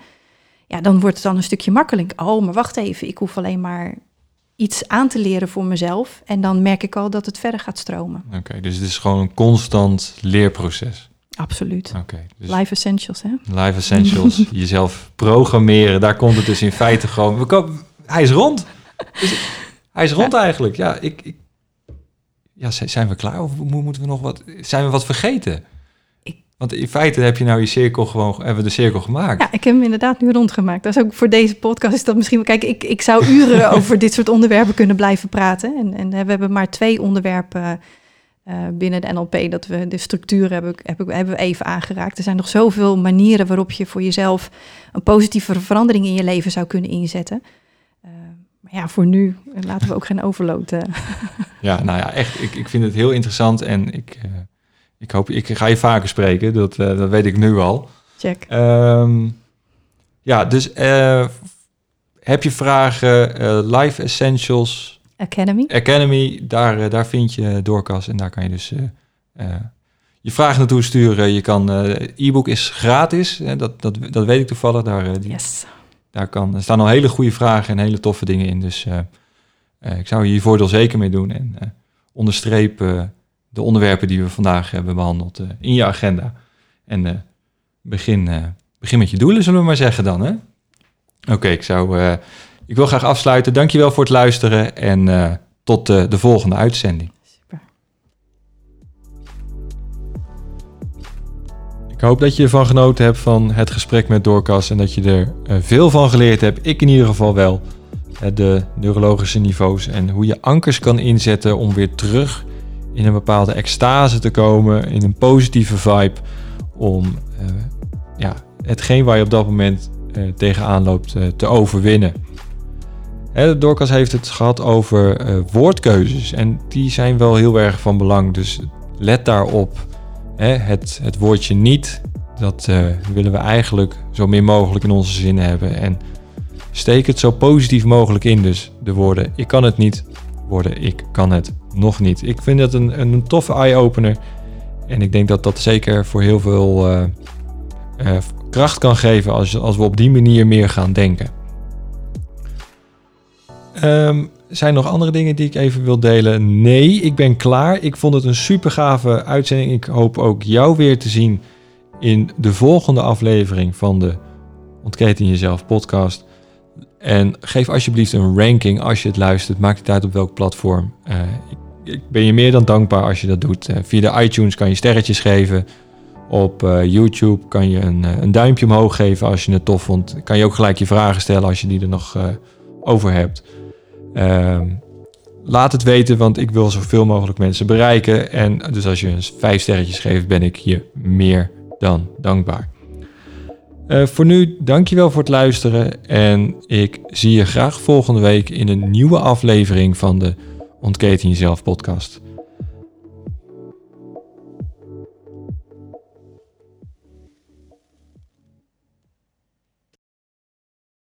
Ja, dan wordt het dan een stukje makkelijk. Oh, maar wacht even, ik hoef alleen maar iets aan te leren voor mezelf. En dan merk ik al dat het verder gaat stromen. Oké, dus het is gewoon een constant leerproces. Absoluut. Oké, dus Life essentials, hè? Live Essentials, [laughs] jezelf programmeren, daar komt het dus in feite gewoon... We komen, hij is rond. Hij is rond eigenlijk. Ja, ik, ik, ja, zijn we klaar of mo- moeten we nog wat... Zijn we wat vergeten? Ik- Want in feite heb je nou je cirkel gewoon, hebben we de cirkel gemaakt. Ja, ik heb hem inderdaad nu rondgemaakt. Dat is ook voor deze podcast is dat misschien... Kijk, ik, ik zou uren [laughs] over dit soort onderwerpen kunnen blijven praten. En, en we hebben maar twee onderwerpen uh, binnen de NLP... dat we de structuur hebben, hebben, hebben we even aangeraakt. Er zijn nog zoveel manieren waarop je voor jezelf... een positieve verandering in je leven zou kunnen inzetten. Uh, maar ja, voor nu laten we ook geen overload... Uh. [laughs] Ja, nou ja, echt. Ik, ik vind het heel interessant en ik... Ik hoop, ik ga je vaker spreken, dat, dat weet ik nu al. Check. Um, ja, dus heb je vragen, Life Essentials Academy. Academy, daar, daar vind je Doorkas en daar kan je dus je vragen naartoe sturen. Je kan, e-book is gratis, hè, dat, dat, dat weet ik toevallig. Daar, die, yes. daar kan, er staan al hele goede vragen en hele toffe dingen in. Dus ik zou je voordeel zeker mee doen en onderstreep de onderwerpen die we vandaag hebben behandeld in je agenda. En begin, begin met je doelen, zullen we maar zeggen dan. Oké, okay, ik zou. Ik wil graag afsluiten. Dankjewel voor het luisteren en tot de volgende uitzending. Super. Ik hoop dat je ervan genoten hebt van het gesprek met Doorkas en dat je er veel van geleerd hebt. Ik in ieder geval wel. De neurologische niveaus en hoe je ankers kan inzetten om weer terug in een bepaalde extase te komen, in een positieve vibe, om uh, ja, hetgeen waar je op dat moment uh, tegenaan loopt uh, te overwinnen. Dorcas heeft het gehad over woordkeuzes en die zijn wel heel erg van belang, dus let daarop. Hè, het, het woordje niet, dat willen we eigenlijk zo min mogelijk in onze zin hebben en steek het zo positief mogelijk in. Dus de woorden ik kan het niet, worden ik kan het nog niet. Ik vind het een, een toffe eye-opener. En ik denk dat dat zeker voor heel veel uh, kracht kan geven als, als we op die manier meer gaan denken. Um, zijn nog andere dingen die ik even wil delen? Nee, ik ben klaar. Ik vond het een super gave uitzending. Ik hoop ook jou weer te zien in de volgende aflevering van de Ontketen Jezelf podcast. En geef alsjeblieft een ranking als je het luistert. Maakt het uit op welk platform. Uh, ik ben je meer dan dankbaar als je dat doet. Uh, via de iTunes kan je sterretjes geven. Op uh, YouTube kan je een, een, duimpje omhoog geven als je het tof vond. Kan je ook gelijk je vragen stellen als je die er nog over hebt. Ehm, laat het weten, want ik wil zoveel mogelijk mensen bereiken. En dus als je eens vijf sterretjes geeft, ben ik je meer dan dankbaar. voor nu, dankjewel voor het luisteren. En ik zie je graag volgende week in een nieuwe aflevering van de Ontketen Jezelf podcast.